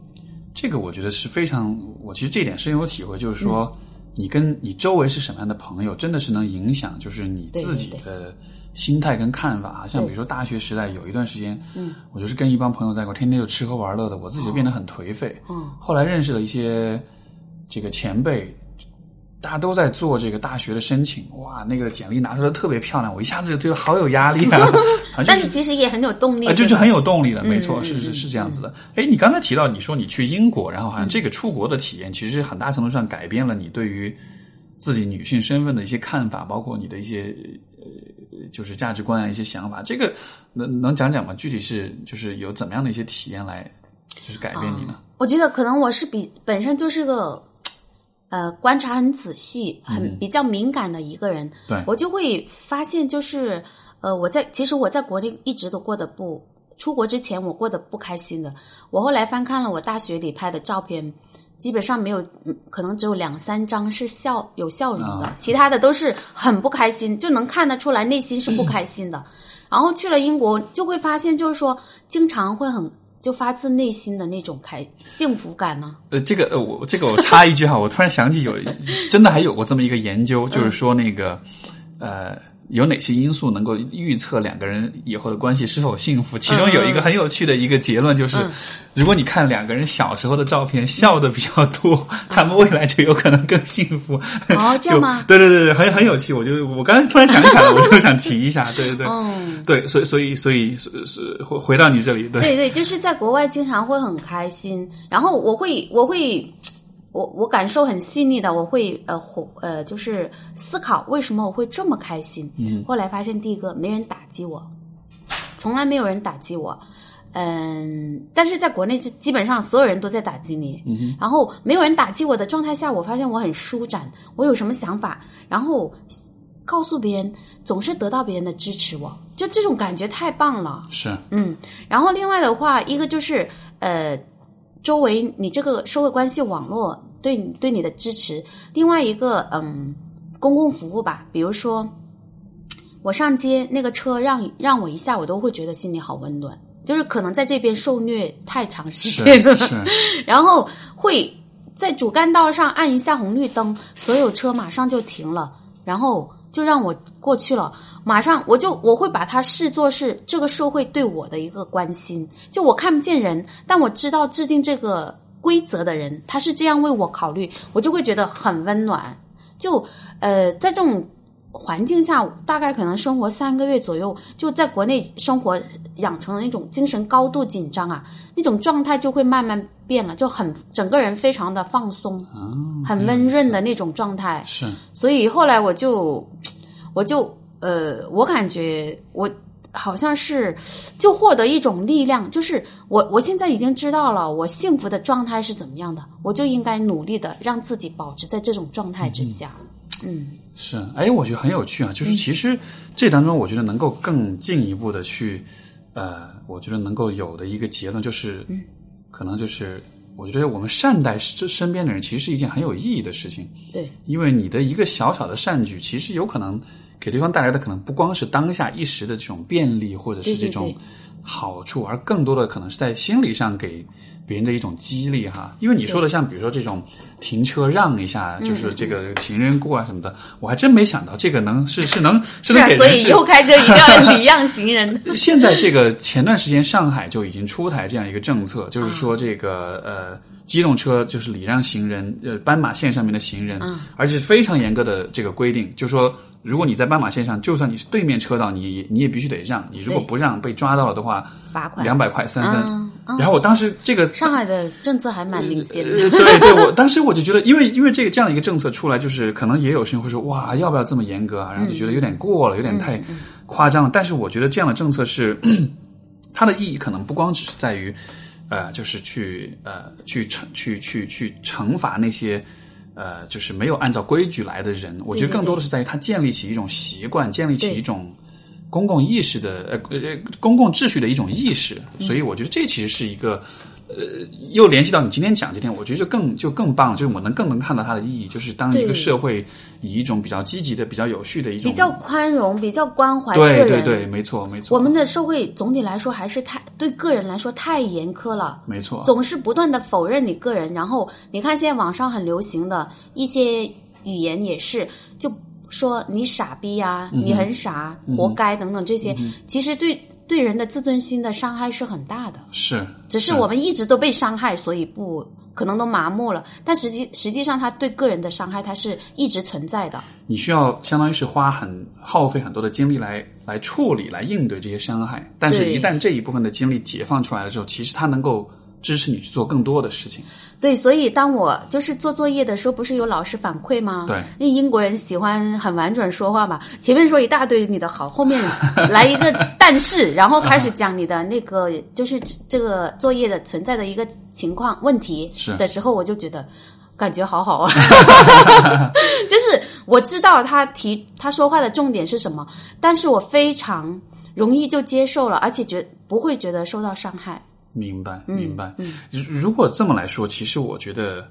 这个我觉得是非常，我其实这点深有体会，就是说，你跟你周围是什么样的朋友，真的是能影响，就是你自己的心态跟看法啊。像比如说大学时代有一段时间，嗯，我就是跟一帮朋友在一块，天天就吃喝玩乐的，我自己就变得很颓废。嗯。后来认识了一些这个前辈，大家都在做这个大学的申请，哇，那个简历拿出来特别漂亮，我一下子就觉得好有压力啊，[laughs] 但是其实也很有动力，啊，就就很有动力的，没错，嗯是是嗯是这样子的。哎，你刚才提到你说你去英国，然后好像这个出国的体验，其实很大程度上改变了你对于自己女性身份的一些看法，包括你的一些呃，就是价值观啊，一些想法。这个能能讲讲吗？具体是就是有怎么样的一些体验来就是改变你呢？我觉得可能我是比本身就是个呃观察很仔细、很比较敏感的一个人，嗯对我就会发现就是呃我在其实我在国内一直都过得不出国之前我过得不开心的，我后来翻看了我大学里拍的照片。基本上没有，嗯可能只有两三张是笑有笑容的，啊其他的都是很不开心，就能看得出来内心是不开心的。[coughs] 然后去了英国，就会发现，就是说，经常会很就发自内心的那种开幸福感呢、呃，这个呃，我这个我插一句哈，我突然想起有真的还有过这么一个研究，就是说那个呃，有哪些因素能够预测两个人以后的关系是否幸福？其中有一个很有趣的一个结论就是，如果你看两个人小时候的照片，笑的比较多，他们未来就有可能更幸福。哦，[laughs] 这样吗？对对对对，很很有趣。我就我刚才突然想起来了，[laughs] 我就想提一下。对对对，嗯，对，所以所以所以是是回回到你这里，对对对，就是在国外经常会很开心，然后我会我会我我感受很细腻的，我会呃活呃就是思考为什么我会这么开心。嗯，后来发现第一个没人打击我，从来没有人打击我。嗯，但是在国内是基本上所有人都在打击你，嗯然后没有人打击我的状态下，我发现我很舒展，我有什么想法，然后告诉别人，总是得到别人的支持我，就这种感觉太棒了。是嗯，然后另外的话，一个就是呃，周围你这个社会关系网络对你对你的支持，另外一个嗯，公共服务吧，比如说我上街那个车让让我一下，我都会觉得心里好温暖，就是可能在这边受虐太长时间。了，[laughs] 然后会在主干道上按一下红绿灯，所有车马上就停了，然后就让我过去了。马上我就我会把它视作是这个社会对我的一个关心，就我看不见人，但我知道制定这个规则的人他是这样为我考虑，我就会觉得很温暖。就呃，在这种环境下，大概可能生活三个月左右，就在国内生活养成了那种精神高度紧张啊，那种状态就会慢慢变了，就很整个人非常的放松，啊，很温润的那种状态。是所以后来我就，我就呃，我感觉我好像是就获得一种力量，就是我我现在已经知道了我幸福的状态是怎么样的，我就应该努力的让自己保持在这种状态之下。嗯，是，哎，我觉得很有趣啊。就是其实这当中，我觉得能够更进一步的去，呃，我觉得能够有的一个结论就是，嗯可能就是，我觉得我们善待这身边的人，其实是一件很有意义的事情。对，因为你的一个小小的善举，其实有可能给对方带来的可能不光是当下一时的这种便利，或者是这种对好处，而更多的可能是在心理上给别人的一种激励哈。因为你说的像比如说这种停车让一下，嗯就是这个行人过啊什么的，我还真没想到这个能是是能是能给人是以后开车一定要 [laughs] 礼让行人。[laughs] 现在这个前段时间上海就已经出台这样一个政策，就是说这个呃机动车就是礼让行人，呃斑马线上面的行人，而且是非常严格的这个规定，就是说如果你在斑马线上，就算你是对面车道，你你也必须得让，你如果不让被抓到了的话，罚款两百块三分。嗯嗯然后我当时这个上海的政策还蛮领先的。呃，对对，我当时我就觉得，因为因为这个这样的一个政策出来，就是可能也有些人会说，哇，要不要这么严格啊？然后就觉得有点过了，有点太夸张了。但是我觉得这样的政策是它的意义，可能不光只是在于，呃，就是去呃去惩去去去惩罚那些。呃，就是没有按照规矩来的人，我觉得更多的是在于他建立起一种习惯，建立起一种公共意识的呃呃公共秩序的一种意识，嗯。所以我觉得这其实是一个呃又联系到你今天讲这点，我觉得就更就更棒，就是我能更能看到它的意义，就是当一个社会以一种比较积极的、比较有序的一种比较宽容，比较关怀。对对对，没错没错，我们的社会总体来说还是太对个人来说太严苛了。没错。总是不断的否认你个人，然后你看现在网上很流行的一些语言也是，就说你傻逼呀、嗯你很傻，活该等等这些，其实对对人的自尊心的伤害是很大的。是只是我们一直都被伤害，所以不可能都麻木了。但实际实际上，他对个人的伤害，它是一直存在的。你需要相当于是花很耗费很多的精力来来处理、来应对这些伤害，但是一旦这一部分的精力解放出来了之后，其实它能够支持你去做更多的事情。对，所以当我就是做作业的时候，不是有老师反馈吗？对因为英国人喜欢很婉转说话嘛，前面说一大堆你的好，后面来一个 [laughs] 但是，然后开始讲你的那个就是这个作业的存在的一个情况问题是的时候，我就觉得感觉好好啊，[laughs] 就是我知道他提他说话的重点是什么，但是我非常容易就接受了，而且觉不会觉得受到伤害。明白，嗯明白。如如果这么来说，其实我觉得，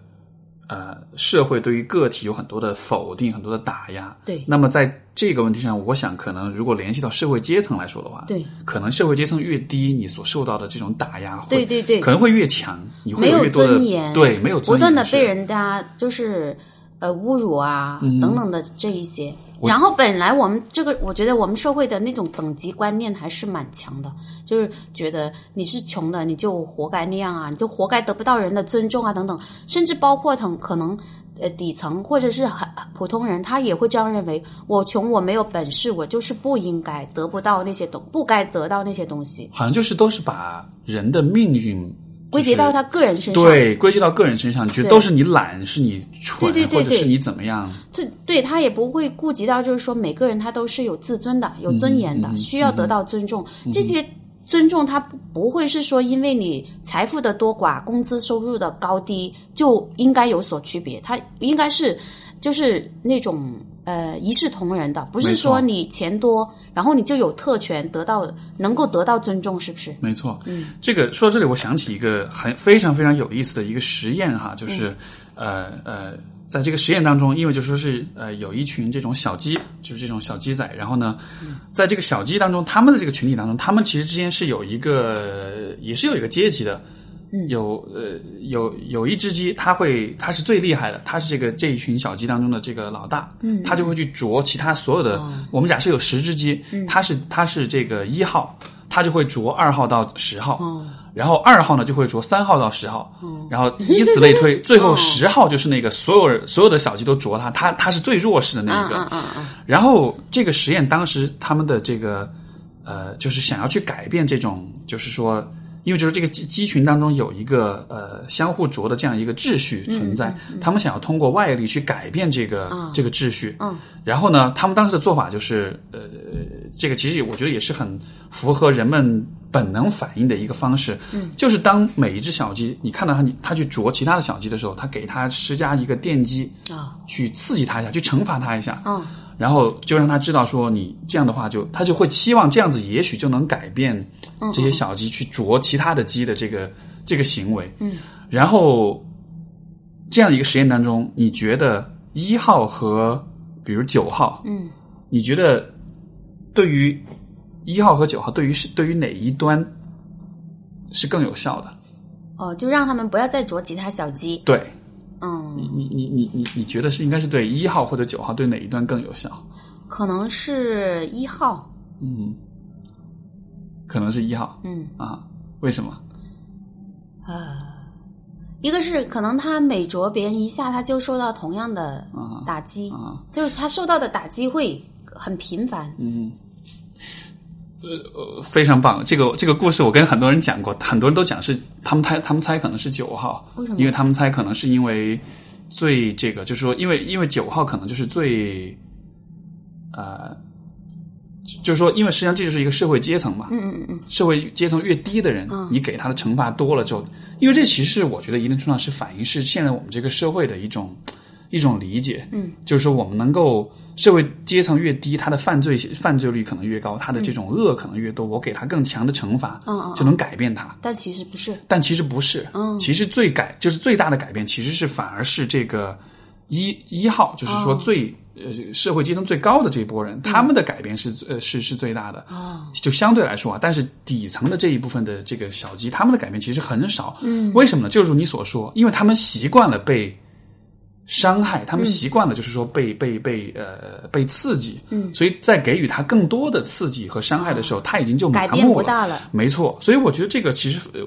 呃，社会对于个体有很多的否定，很多的打压。对那么在这个问题上，我想可能如果联系到社会阶层来说的话，对，可能社会阶层越低，你所受到的这种打压会，对对对可能会越强，你会没有越多的尊严，对，没有尊严，不断的被人家就是呃侮辱啊、嗯等等的这一些。然后本来我们这个，我觉得我们社会的那种等级观念还是蛮强的，就是觉得你是穷的，你就活该那样啊，你就活该得不到人的尊重啊，等等，甚至包括等可能呃底层或者是很普通人，他也会这样认为：我穷，我没有本事，我就是不应该得不到那些东，不该得到那些东西，好像就是都是把人的命运归结到他个人身上。对归结到个人身上，觉得都是你懒，是你蠢，对对对对或者是你怎么样。对，对他也不会顾及到，就是说每个人他都是有自尊的、有尊严的，需要得到尊重。这些尊重他不不会是说因为你财富的多寡、工资收入的高低就应该有所区别，他应该是就是那种呃一视同仁的，不是说你钱多，然后你就有特权得到能够得到尊重，是不是？没错，嗯，这个说到这里，我想起一个很非常非常有意思的一个实验哈，就是、呃呃，在这个实验当中，因为就说是呃有一群这种小鸡，就是这种小鸡仔，然后呢，在这个小鸡当中，他们的这个群体当中，他们其实之间是有一个也是有一个阶级的。有呃有有一只鸡，它会它是最厉害的，它是这个这一群小鸡当中的这个老大，嗯，它就会去啄其他所有的。我们假设有十只鸡，它是它是这个一号，它就会啄二号到十号，然后二号呢就会啄三号到十号，然后以此类推，[laughs] 最后十号就是那个所有人所有的小鸡都啄它，它它是最弱势的那一个。嗯嗯嗯，然后这个实验当时他们的这个呃，就是想要去改变这种，就是说，因为就是这个鸡鸡群当中有一个呃相互啄的这样一个秩序存在，他们想要通过外力去改变这个、这个秩序。嗯，然后呢，他们当时的做法就是呃，这个其实我觉得也是很符合人们本能反应的一个方式，嗯，就是当每一只小鸡，你看到它，你它去啄其他的小鸡的时候，它给它施加一个电击，啊，去刺激它一下，去惩罚它一下，嗯然后就让他知道说你这样的话就，他就会期望这样子，也许就能改变嗯这些小鸡去啄其他的鸡的这个这个行为，嗯，然后这样一个实验当中，你觉得一号和比如九号，嗯你觉得对于一号和九号，对于是对于哪一端是更有效的？哦，就让他们不要再啄其他小鸡。对嗯，你，你你你你你觉得是应该是对一号或者九号对哪一段更有效？可能是一号。嗯，可能是一号嗯啊？为什么？呃，一个是可能他每啄别人一下，他就受到同样的啊打击，啊？就是他受到的打击会很频繁。嗯，呃，非常棒。这个这个故事我跟很多人讲过，很多人都讲是他们猜他们猜可能是九号，为什么？因为他们猜可能是因为最这个，就是说，因为因为九号可能就是最呃，就是说，因为实际上这就是一个社会阶层嘛，嗯嗯嗯。嗯，社会阶层越低的人，嗯你给他的惩罚多了之后，因为这其实我觉得一定程度上是反映是现在我们这个社会的一种一种理解，嗯，就是说我们能够社会阶层越低，他的犯罪犯罪率可能越高，他的这种恶可能越多，我给他更强的惩罚，嗯就能改变他。但其实不是。但其实不是，嗯其实最改就是最大的改变，其实是反而是这个一一号，就是说哦最、呃社会阶层最高的这一波人，他们的改变是呃是是最大的。哦，就相对来说啊，但是底层的这一部分的这个小鸡，他们的改变其实很少。嗯，为什么呢？就是如你所说，因为他们习惯了被伤害，他们习惯了就是说被、被被呃被刺激。嗯，所以在给予他更多的刺激和伤害的时候，他已经就麻改变木了。不大了。没错，所以我觉得这个其实，呃，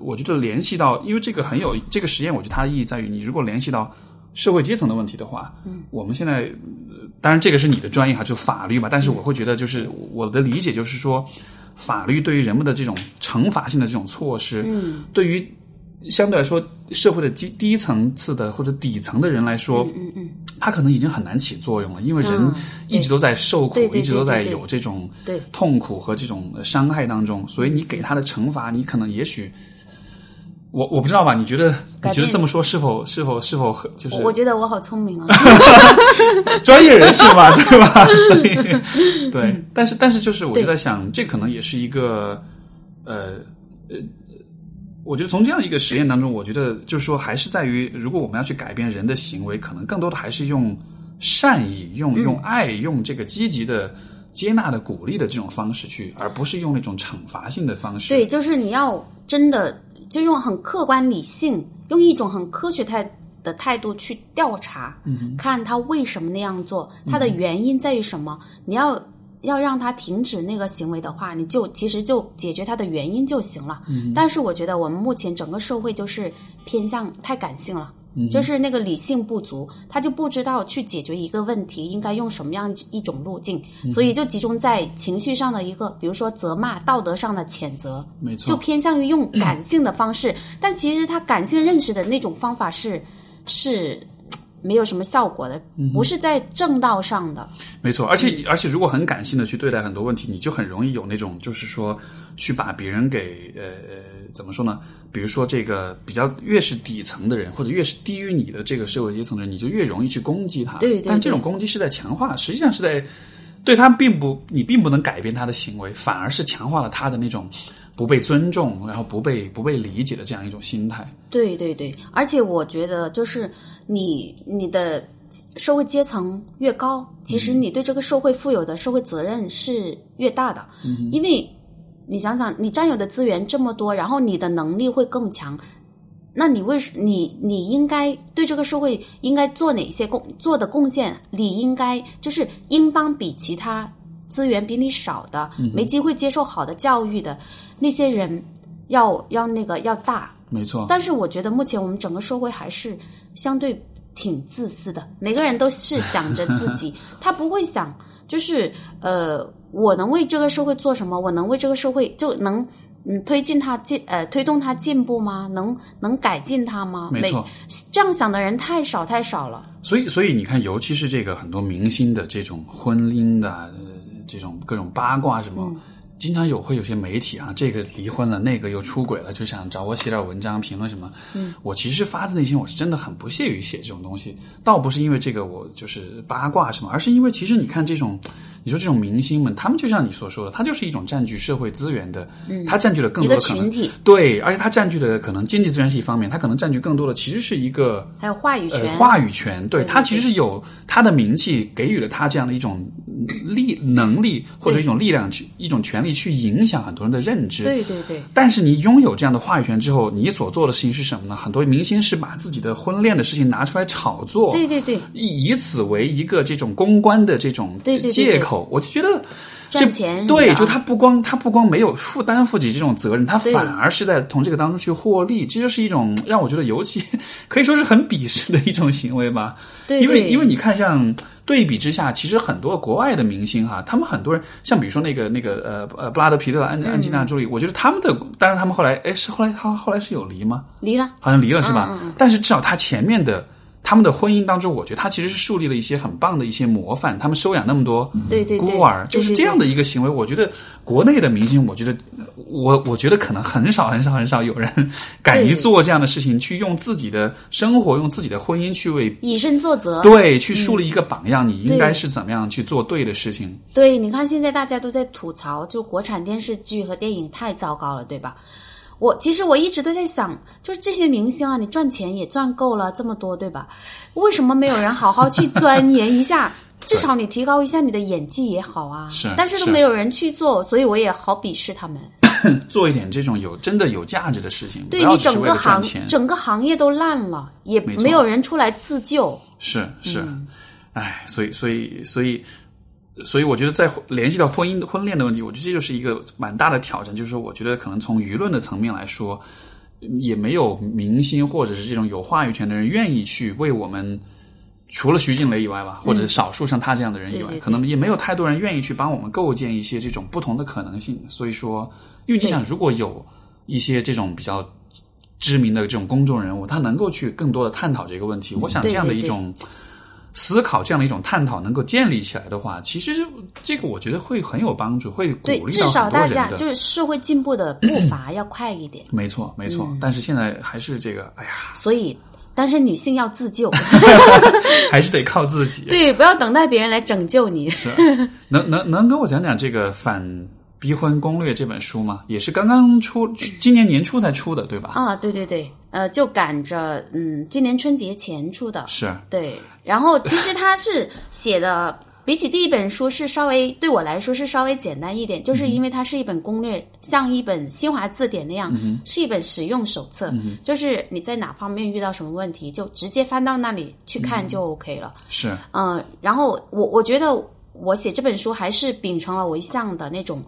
我觉得联系到，因为这个很有这个实验，我觉得它的意义在于，你如果联系到社会阶层的问题的话，嗯，我们现在，呃当然这个是你的专业哈，就法律嘛，但是我会觉得，就是我的理解就是说，法律对于人们的这种惩罚性的这种措施，嗯，对于相对来说社会的低低层次的或者底层的人来说，嗯嗯，他可能已经很难起作用了，因为人嗯一直都在受苦，一直都在有这种对痛苦和这种呃伤害当中，所以你给他的惩罚，你可能也许，我我不知道吧？你觉得你觉得这么说是否是否是否很就是我觉得我好聪明啊。[laughs] [laughs] 专业人士嘛，对吧？[laughs] 所以对，但是但是就是我就在想，这可能也是一个呃呃。我觉得从这样一个实验当中，我觉得就是说，还是在于，如果我们要去改变人的行为，可能更多的还是用善意、用用爱、用这个积极的、接纳的、鼓励的这种方式去，而不是用那种惩罚性的方式。对，就是你要真的就用很客观理性，用一种很科学态的态度去调查，嗯看他为什么那样做，他的原因在于什么。你要要让他停止那个行为的话，你就其实就解决他的原因就行了。嗯但是我觉得我们目前整个社会就是偏向太感性了。嗯就是那个理性不足，他就不知道去解决一个问题应该用什么样一种路径，嗯所以就集中在情绪上的一个，比如说责骂、道德上的谴责，没错，就偏向于用感性的方式，但其实他感性认识的那种方法是是没有什么效果的，嗯不是在正道上的。没错，而且而且，如果很感性的去对待很多问题，你就很容易有那种，就是说，去把别人给呃呃怎么说呢？比如说这个比较越是底层的人，或者越是低于你的这个社会阶层的人，你就越容易去攻击他。对对但这种攻击是在强化，实际上是在对他并不，你并不能改变他的行为，反而是强化了他的那种不被尊重，然后不被不被理解的这样一种心态。对对对，而且我觉得就是你你的社会阶层越高，其实你对这个社会负有的社会责任是越大的，嗯因为你想想，你占有的资源这么多，然后你的能力会更强。那你为什你你应该对这个社会应该做哪些贡做的贡献？你应该就是应当比其他资源比你少的、没机会接受好的教育的那些人要要那个要大。没错，但是我觉得目前我们整个社会还是相对挺自私的，每个人都是想着自己，[laughs] 他不会想就是呃，我能为这个社会做什么？我能为这个社会就能嗯推进他进呃推动他进步吗？能能改进他吗？没错，这样想的人太少太少了。所以，所以你看，尤其是这个很多明星的这种婚姻的、呃、这种各种八卦什么，经常有会有些媒体啊，这个离婚了，那个又出轨了，就想找我写点文章评论什么。嗯，我其实发自内心，我是真的很不屑于写这种东西，倒不是因为这个我就是八卦什么，而是因为其实你看这种。你说这种明星们，他们就像你所说的，他就是一种占据社会资源的，嗯，他占据了更多的可能，对，而且他占据的可能经济资源是一方面，他可能占据更多的其实是一个还有话语权，话语权，对他其实是有他的名气给予了他这样的一种力能力或者一种力量去一种权利去影响很多人的认知，对对对。但是你拥有这样的话语权之后，你所做的事情是什么呢？很多明星是把自己的婚恋的事情拿出来炒作，对对对，以以此为一个这种公关的这种借口，我就觉得。赚钱对，就他不光他不光没有负担负起这种责任，他反而是在从这个当中去获利，这就是一种让我觉得尤其 [laughs] 可以说是很鄙视的一种行为吧。对，因为因为你看，像对比之下，其实很多国外的明星哈，他们很多人像比如说那个那个呃呃布拉德皮特、安安吉娜朱莉，我觉得他们的，当然他们后来哎是后来他后来是有离吗？离了，好像离了是吧？但是至少他前面的。他们的婚姻当中，我觉得他其实是树立了一些很棒的一些模范。他们收养那么多孤儿，就是这样的一个行为。我觉得国内的明星，我觉得我我觉得可能很少很少很少有人敢于做这样的事情，去用自己的生活、用自己的婚姻去为以身作则，对，去树立一个榜样。你应该是怎么样去做对的事情？对，你看现在大家都在吐槽，就国产电视剧和电影太糟糕了，对吧？我其实我一直都在想，就是这些明星啊，你赚钱也赚够了这么多，对吧？为什么没有人好好去钻研一下？[laughs] 至少你提高一下你的演技也好啊。是，但是都没有人去做，所以我也好鄙视他们。[coughs] 做一点这种有真的有价值的事情，对你整个行整个行业都烂了，也没有人出来自救。是是，哎，所以所以所以。所以我觉得，在联系到婚姻、婚恋的问题，我觉得这就是一个蛮大的挑战。就是说，我觉得可能从舆论的层面来说，也没有明星或者是这种有话语权的人愿意去为我们，除了徐静蕾以外吧，或者少数像他这样的人以外，可能也没有太多人愿意去帮我们构建一些这种不同的可能性。所以说，因为你想，如果有一些这种比较知名的这种公众人物，他能够去更多的探讨这个问题，我想这样的一种。思考这样的一种探讨能够建立起来的话，其实这个我觉得会很有帮助，会鼓励到至少大家就是社会进步的步伐要快一点。没错，没错。但是现在还是这个，哎呀。所以单身女性要自救，[laughs] 还是得靠自己。[laughs] 对，不要等待别人来拯救你。[laughs] 是，能能能跟我讲讲这个反逼婚攻略这本书吗？也是刚刚出，[clears throat] 今年年初才出的，对吧？啊，对对对。呃，就赶着嗯，今年春节前出的，是对。然后其实他是写的，比起第一本书是稍微对我来说是稍微简单一点，就是因为它是一本攻略，像一本新华字典那样，是一本使用手册，就是你在哪方面遇到什么问题，就直接翻到那里去看就 OK 了。是，嗯，然后我我觉得我写这本书还是秉承了我一向的那种，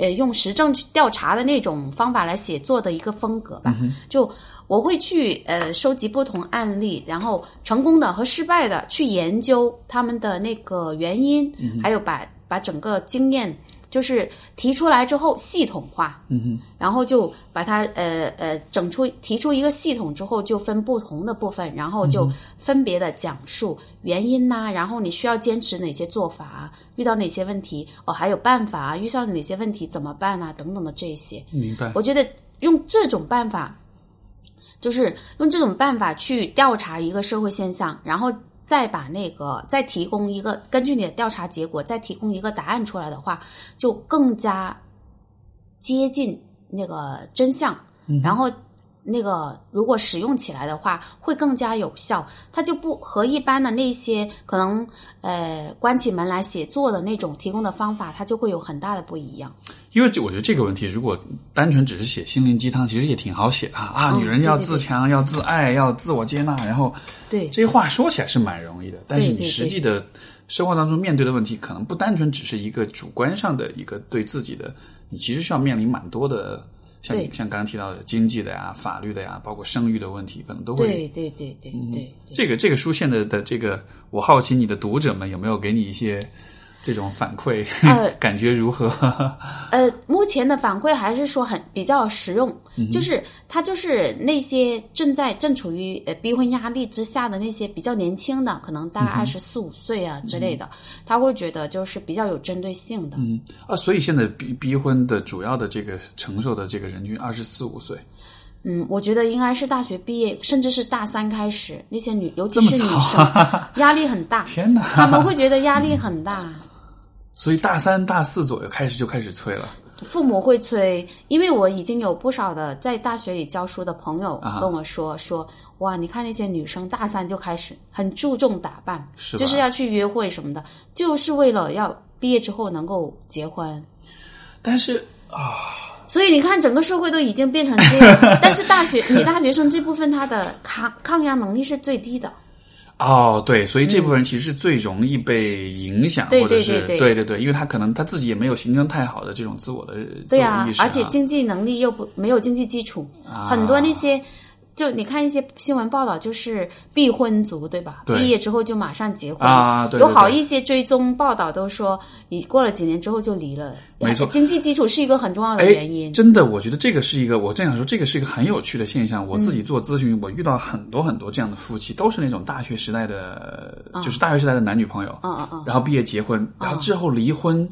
呃，用实证去调查的那种方法来写作的一个风格吧，就。我会去呃收集不同案例，然后成功的和失败的去研究他们的那个原因，还有把把整个经验就是提出来之后系统化，嗯哼，然后就把它呃呃整出提出一个系统之后，就分不同的部分，然后就分别的讲述原因呐，然后你需要坚持哪些做法，遇到哪些问题哦，还有办法啊，遇上哪些问题怎么办啊等等的这些，明白？我觉得用这种办法。就是用这种办法去调查一个社会现象，然后再把那个再提供一个根据你的调查结果再提供一个答案出来的话，就更加接近那个真相。然后那个如果使用起来的话，会更加有效。它就不和一般的那些可能呃关起门来写作的那种提供的方法，它就会有很大的不一样。因为我觉得这个问题，如果单纯只是写心灵鸡汤，其实也挺好写的啊！女人要自强，要自爱，要自我接纳，然后对这些话说起来是蛮容易的，但是你实际的生活当中面对的问题，可能不单纯只是一个主观上的一个对自己的，你其实需要面临蛮多的，像像刚刚提到的经济的呀、法律的呀，包括生育的问题，可能都会对对对对对。这个这个书现在的这个，我好奇你的读者们有没有给你一些。这种反馈、呃 [laughs] 感觉如何？呃，目前的反馈还是说很比较实用，嗯就是他就是那些正在正处于呃逼婚压力之下的那些比较年轻的，可能大嗯概二十四五岁啊之类的，他会觉得就是比较有针对性的。嗯啊，所以现在逼逼婚的主要的这个承受的这个人均二十四五岁，嗯，我觉得应该是大学毕业，甚至是大三开始，那些女，尤其是女早生，压力很大，[laughs] 天哪！他们会觉得压力很大。所以大三、大四左右开始就开始催了。父母会催，因为我已经有不少的在大学里教书的朋友啊跟我说、说，哇，你看那些女生大三就开始很注重打扮，是就是要去约会什么的，就是为了要毕业之后能够结婚。但是啊所以你看，整个社会都已经变成这样，[laughs] 但是大学女大学生这部分她的抗抗压能力是最低的。哦，对，所以这部分人其实是最容易被影响，嗯或者是对对。对对因为他可能他自己也没有形成太好的这种自我的自对啊我意，识、而且经济能力又不没有经济基础，啊。很多那些。就你看一些新闻报道，就是必婚族，对吧？对毕业之后就马上结婚啊对对有好一些追踪报道都说，你过了几年之后就离了。没错经济基础是一个很重要的哎原因。真的，我觉得这个是一个，我正想说，这个是一个很有趣的现象。我自嗯己做咨询，我遇到很多很多这样的夫妻，都是那种大学时代的，啊就是大学时代的男女朋友，嗯嗯嗯，然后毕业结婚，然后之后离婚。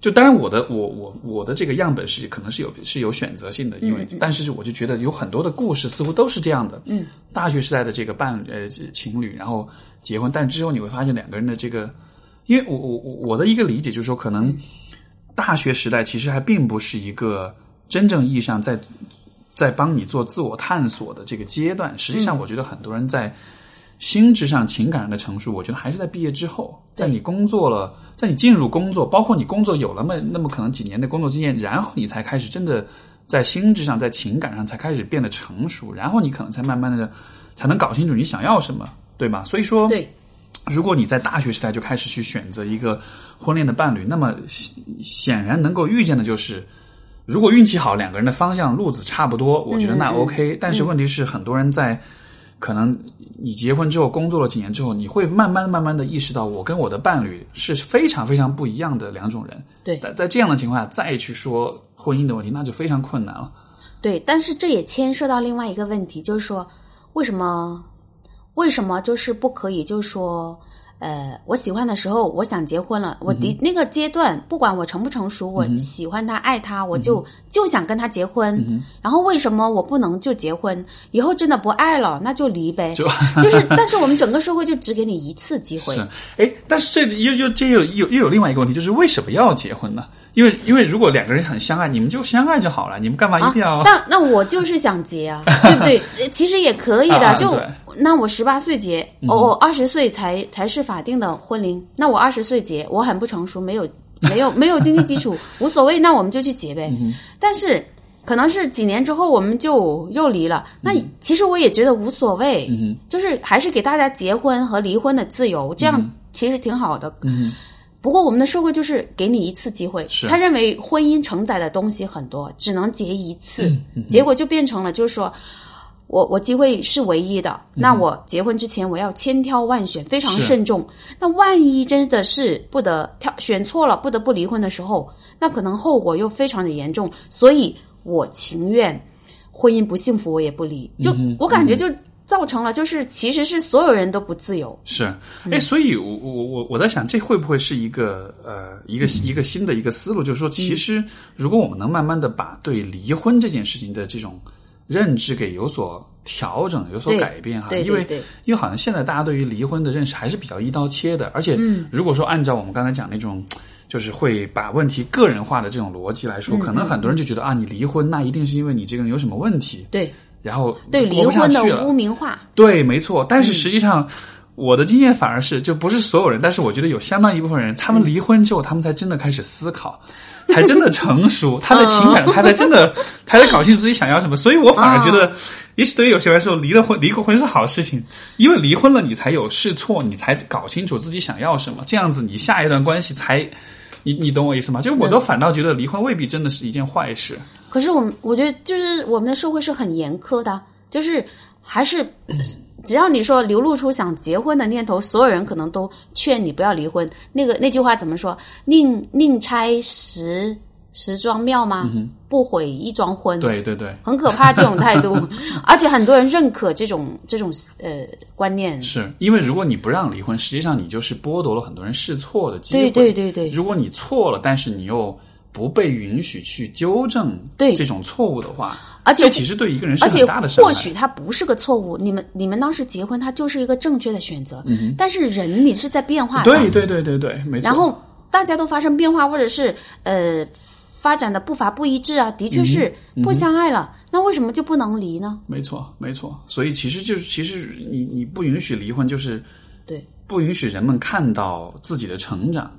就当然，我的我我我的这个样本是可能是有是有选择性的，因为、但是我就觉得有很多的故事似乎都是这样的。嗯，大学时代的这个伴呃情侣，然后结婚，但之后你会发现两个人的这个，因为我我我我的一个理解就是说，可能大学时代其实还并不是一个真正意义上在在帮你做自我探索的这个阶段。实际上，我觉得很多人在心智上、情感上的成熟，我觉得还是在毕业之后，在你工作了，在你进入工作，包括你工作有了那么那么可能几年的工作经验，然后你才开始真的在心智上、在情感上才开始变得成熟，然后你可能才慢慢的才能搞清楚你想要什么，对吧？所以说，对，如果你在大学时代就开始去选择一个婚恋的伴侣，那么显显然能够预见的就是，如果运气好，两个人的方向路子差不多，我觉得那 OK、但是问题是，很多人在可能你结婚之后，工作了几年之后，你会慢慢慢慢的意识到，我跟我的伴侣是非常非常不一样的两种人。对在在这样的情况下，再去说婚姻的问题，那就非常困难了。对，但是这也牵涉到另外一个问题，就是说，为什么为什么就是不可以？就是说，呃，我喜欢的时候，我想结婚了，我嗯的、那个阶段，不管我成不成熟，我喜欢他、爱他，我就、就想跟他结婚。嗯然后为什么我不能就结婚？以后真的不爱了，那就离呗。就就是，但是我们整个社会就只给你一次机会。是，哎，但是这里又又这又又又有另外一个问题，就是为什么要结婚呢？因为因为如果两个人很相爱，你们就相爱就好了，你们干嘛一定要？啊、那那我就是想结啊，[laughs] 对不对？呃其实也可以的，就那我十八岁结，哦，我二十岁才才是法定的婚龄，那我二十岁结，我很不成熟，没有 [laughs] 没有没有经济基础，无所谓，那我们就去结呗。但是可能是几年之后我们就又离了，那其实我也觉得无所谓，嗯就是还是给大家结婚和离婚的自由，这样其实挺好的。嗯不过我们的社会就是给你一次机会，他认为婚姻承载的东西很多，只能结一次，嗯结果就变成了就是说。我我机会是唯一的，那我结婚之前我要千挑万选，非常慎重。那万一真的是不得挑选错了，不得不离婚的时候，那可能后果又非常的严重。所以我情愿婚姻不幸福，我也不离。就、嗯我感觉就造成了，就是其实是所有人都不自由。是，嗯哎，所以我我我我在想，这会不会是一个呃一个嗯一个新的一个思路？就是说，其实如果我们能慢慢的把对离婚这件事情的这种认知给有所调整、有所改变哈，对对因为因为好像现在大家对于离婚的认识还是比较一刀切的，而且嗯如果说按照我们刚才讲那种。就是会把问题个人化的这种逻辑来说，嗯可能很多人就觉得啊，你离婚那一定是因为你这个人有什么问题，对然后对，离婚的污名化。对，没错。但是实际上，我的经验反而是，就不是所有人，但是我觉得有相当一部分人，他们离婚之后，他们才真的开始思考，[laughs] 才真的成熟，他的情感，他才真的，他才搞清楚自己想要什么。所以我反而觉得，也许对于有些人来说，离了婚，离过婚是好事情，因为离婚了，你才有试错，你才搞清楚自己想要什么，这样子你下一段关系才。你你懂我意思吗？就我都反倒觉得离婚未必真的是一件坏事。可是我们我觉得就是我们的社会是很严苛的，就是还是 [clears throat] 只要你说流露出想结婚的念头，所有人可能都劝你不要离婚。那个那句话怎么说？宁宁拆十十桩庙吗？不毁一桩婚。对对对，很可怕这种态度，[laughs] 而且很多人认可这种这种呃观念。是因为如果你不让离婚，实际上你就是剥夺了很多人试错的机会。对对对对，如果你错了，但是你又不被允许去纠正对这种错误的话，而且这其实对一个人是很大的伤害。或许他不是个错误，你们你们当时结婚，他就是一个正确的选择。嗯但是人你是在变化的，对对对对对，没错。然后大家都发生变化，或者是呃发展的步伐不一致啊，的确是嗯不相爱了，那为什么就不能离呢？没错没错，所以其实就是其实你你不允许离婚，就是对，不允许人们看到自己的成长。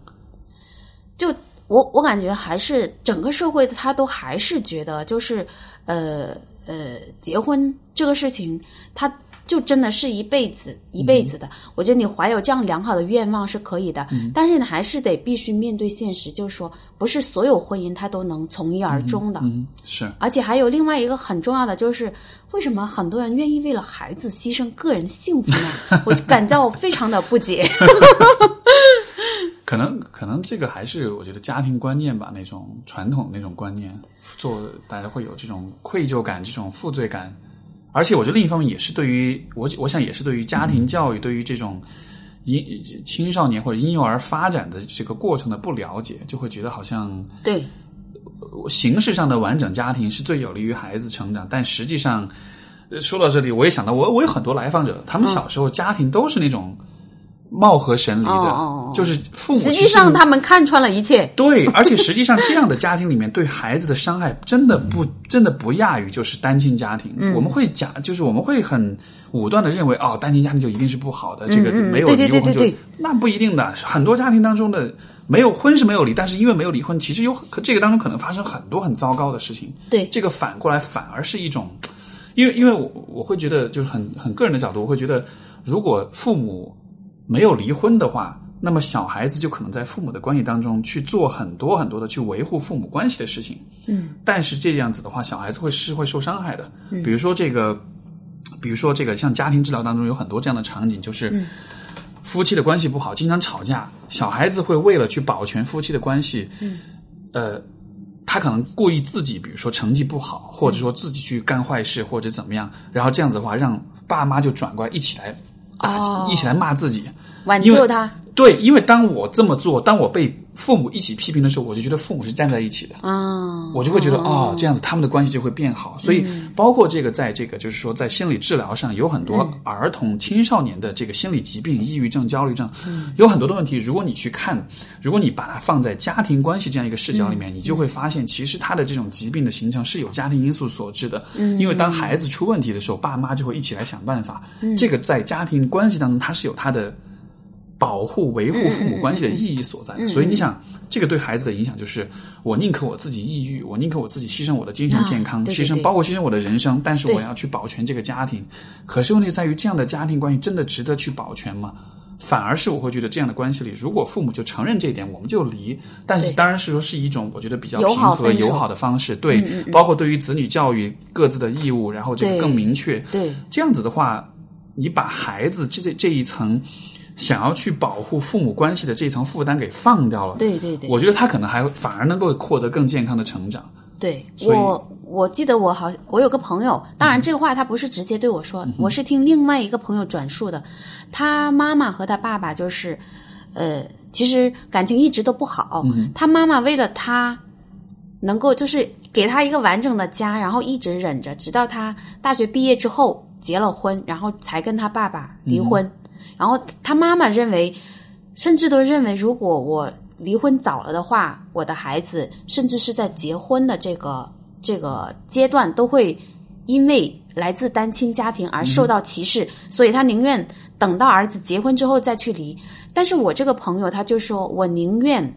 就我我感觉还是整个社会他都还是觉得就是呃呃结婚这个事情，他就真的是一辈子一辈子的。我觉得你怀有这样良好的愿望是可以的，但是你还是得必须面对现实，就是说不是所有婚姻它都能从一而终的。嗯，是而且还有另外一个很重要的，就是为什么很多人愿意为了孩子牺牲个人幸福呢？我就感到非常的不解。[laughs] 可能可能这个还是我觉得家庭观念吧，那种传统那种观念，做大家会有这种愧疚感、这种负罪感，而且我觉得另一方面也是对于我我想也是对于家庭教育、对于这种婴青少年或者婴幼儿发展的这个过程的不了解，就会觉得好像对，形式上的完整家庭是最有利于孩子成长，但实际上，呃说到这里，我也想到我我有很多来访者，他们小时候家庭都是那种貌合神离的，就是父母实际上他们看穿了一切。对，而且实际上这样的家庭里面对孩子的伤害真的不 [laughs] 真的不亚于就是单亲家庭。嗯我们会讲，就是我们会很武断的认为，哦，单亲家庭就一定是不好的，这个嗯没有离过婚就对对对那不一定的。很多家庭当中的没有婚是没有离，但是因为没有离婚，其实有这个当中可能发生很多很糟糕的事情。对这个反过来反而是一种，因为因为我我会觉得就是很很个人的角度，我会觉得如果父母没有离婚的话，那么小孩子就可能在父母的关系当中去做很多很多的去维护父母关系的事情。嗯，但是这样子的话，小孩子会是会受伤害的。嗯比如说这个，比如说这个，像家庭治疗当中有很多这样的场景，就是。夫妻的关系不好，经常吵架，小孩子会为了去保全夫妻的关系，嗯，呃，他可能故意自己，比如说成绩不好，或者说自己去干坏事，或者怎么样，然后这样子的话，让爸妈就转过来一起来打，哦一起来骂自己。挽救他对，因为当我这么做，当我被父母一起批评的时候，我就觉得父母是站在一起的。啊，我就会觉得哦，这样子他们的关系就会变好。所以，包括这个，在这个就是说，在心理治疗上，有很多儿童、青少年的这个心理疾病，抑郁症、焦虑症，有很多的问题。如果你去看，如果你把它放在家庭关系这样一个视角里面，你就会发现，其实他的这种疾病的形成是有家庭因素所致的。因为当孩子出问题的时候，爸妈就会一起来想办法。这个在家庭关系当中，它是有它的。保护、维护父母关系的意义所在，所以你想，这个对孩子的影响就是，我宁可我自己抑郁，我宁可我自己牺牲我的精神健康，牺牲啊对对对。包括牺牲我的人生，但是我要去保全这个家庭。可是问题在于，这样的家庭关系真的值得去保全吗？反而是我会觉得这样的关系里，如果父母就承认这一点，我们就离。但是当然是说是一种我觉得比较平和、友好的方式，对，包括对于子女教育各自的义务，然后这个更明确。对这样子的话，你把孩子这这这一层想要去保护父母关系的这层负担给放掉了，对对对我觉得他可能还反而能够获得更健康的成长。对我，我记得我好，我有个朋友，当然这个话他不是直接对我说，我是听另外一个朋友转述的。他妈妈和他爸爸就是，呃，其实感情一直都不好。他妈妈为了他能够就是给他一个完整的家，然后一直忍着，直到他大学毕业之后结了婚，然后才跟他爸爸离婚。然后他妈妈认为，甚至都认为，如果我离婚早了的话，我的孩子甚至是在结婚的这个这个阶段，都会因为来自单亲家庭而受到歧视，所以他宁愿等到儿子结婚之后再去离。但是我这个朋友他就说，我宁愿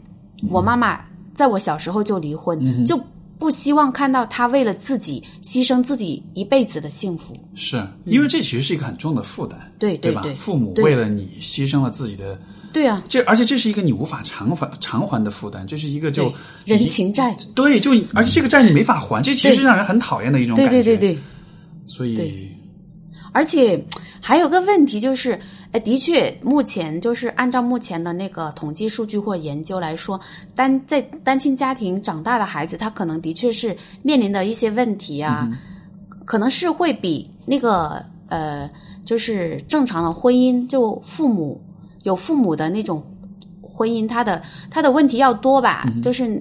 我妈妈在我小时候就离婚，就不希望看到他为了自己牺牲自己一辈子的幸福。是因为这其实是一个很重的负担，对吧？对对对父母对为了你牺牲了自己的，对啊，这而且这是一个你无法偿还偿还的负担，这是一个就对人情债。对，就而且这个债你没法还，这其实是让人很讨厌的一种感对觉。对对对。所以对而且还有个问题就是，呃，的确，目前就是按照目前的那个统计数据或研究来说，单在单亲家庭长大的孩子，他可能的确是面临的一些问题啊，可能是会比那个呃，就是正常的婚姻，就父母有父母的那种婚姻，他的他的问题要多吧。就是，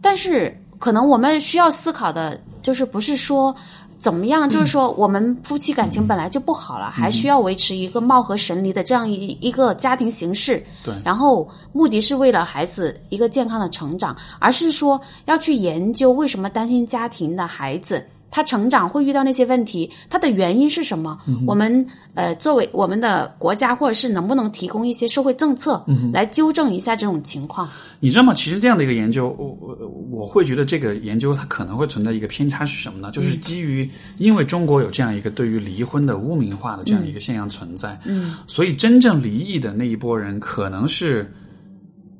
但是可能我们需要思考的，就是不是说。怎么样？就是说，我们夫妻感情本来就不好了，还需要维持一个貌合神离的这样一一个家庭形式。对。然后，目的是为了孩子一个健康的成长，而是说要去研究为什么单亲家庭的孩子。他成长会遇到那些问题，他的原因是什么？嗯我们呃，作为我们的国家，或者是能不能提供一些社会政策来纠正一下这种情况？你知道吗？其实这样的一个研究，我我我会觉得这个研究它可能会存在一个偏差是什么呢？就是基于因为中国有这样一个对于离婚的污名化的这样一个现象存在，嗯，所以真正离异的那一波人可能是。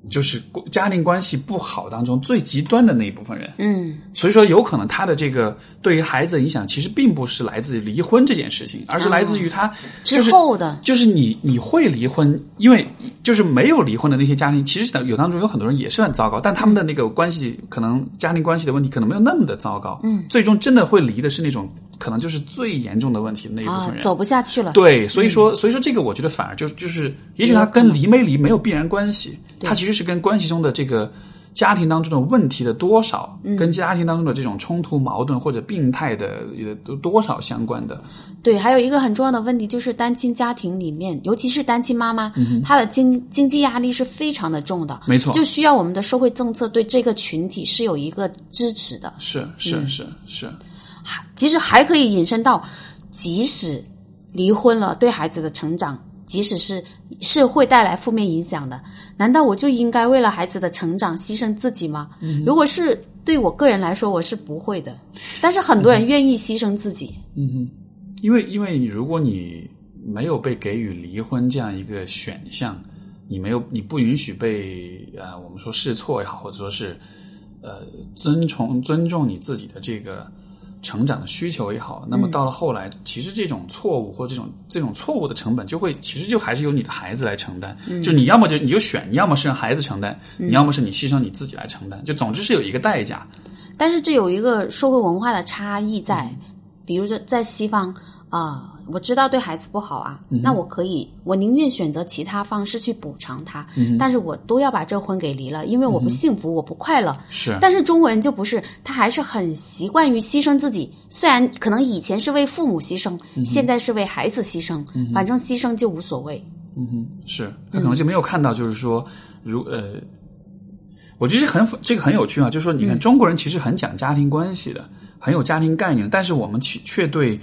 就是家庭关系不好当中最极端的那一部分人，嗯，所以说有可能他的这个对于孩子的影响，其实并不是来自于离婚这件事情，而是来自于他之后的，就是你你会离婚，因为就是没有离婚的那些家庭，其实有当中有很多人也是很糟糕，但他们的那个关系可能家庭关系的问题可能没有那么的糟糕，嗯，最终真的会离的是那种可能就是最严重的问题的那一部分人，走不下去了，对，所以说所以说这个我觉得反而就就是，也许他跟离没离没有必然关系，他其实是跟关系中的。这个家庭当中的问题的多少，跟家庭当中的这种冲突、矛盾或者病态的也都多少相关的。对，还有一个很重要的问题就是单亲家庭里面，尤其是单亲妈妈，她的经经济压力是非常的重的。没错，就需要我们的社会政策对这个群体是有一个支持的。是是是是，其实还可以引申到，即使离婚了，对孩子的成长。即使是是会带来负面影响的，难道我就应该为了孩子的成长牺牲自己吗？如果是对我个人来说，我是不会的。但是很多人愿意牺牲自己。嗯哼，因为因为你如果你没有被给予离婚这样一个选项，你没有你不允许被呃我们说试错也好，或者说是呃尊崇尊重你自己的这个。成长的需求也好，那么到了后来，其实这种错误或这种这种错误的成本，就会其实就还是由你的孩子来承担。就你要么就你就选，你要么是让孩子承担，你要么是你牺牲你自己来承担。就总之是有一个代价。但是这有一个社会文化的差异在，比如说在西方啊。我知道对孩子不好啊，那我可以，我宁愿选择其他方式去补偿他，但是我都要把这婚给离了，因为我不幸福，我不快乐。是，但是中国人就不是，他还是很习惯于牺牲自己，虽然可能以前是为父母牺牲，现在是为孩子牺牲，反正牺牲就无所谓。嗯哼，是。他可能就没有看到，就是说，如呃，我觉得很这个很有趣啊，就是说，你看中国人其实很讲家庭关系的，很有家庭概念，但是我们却却对。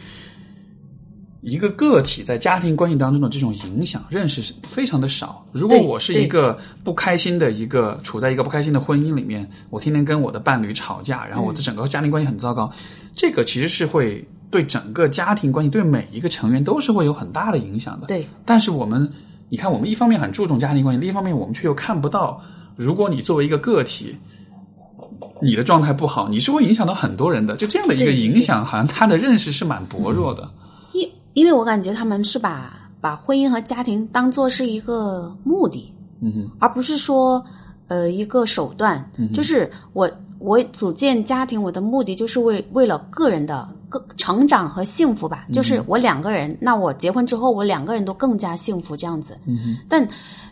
一个个体在家庭关系当中的这种影响认识是非常的少。如果我是一个不开心的一个处在一个不开心的婚姻里面，我天天跟我的伴侣吵架，然后我的整个家庭关系很糟糕，这个其实是会对整个家庭关系对每一个成员都是会有很大的影响的。对。但是我们，你看，我们一方面很注重家庭关系，另一方面我们却又看不到，如果你作为一个个体，你的状态不好，你是会影响到很多人的。就这样的一个影响，好像他的认识是蛮薄弱的。因为我感觉他们是把把婚姻和家庭当做是一个目的，嗯哼，而不是说呃一个手段。就是我我组建家庭，我的目的就是为为了个人的个成长和幸福吧。就是我两个人，那我结婚之后，我两个人都更加幸福这样子。嗯哼，但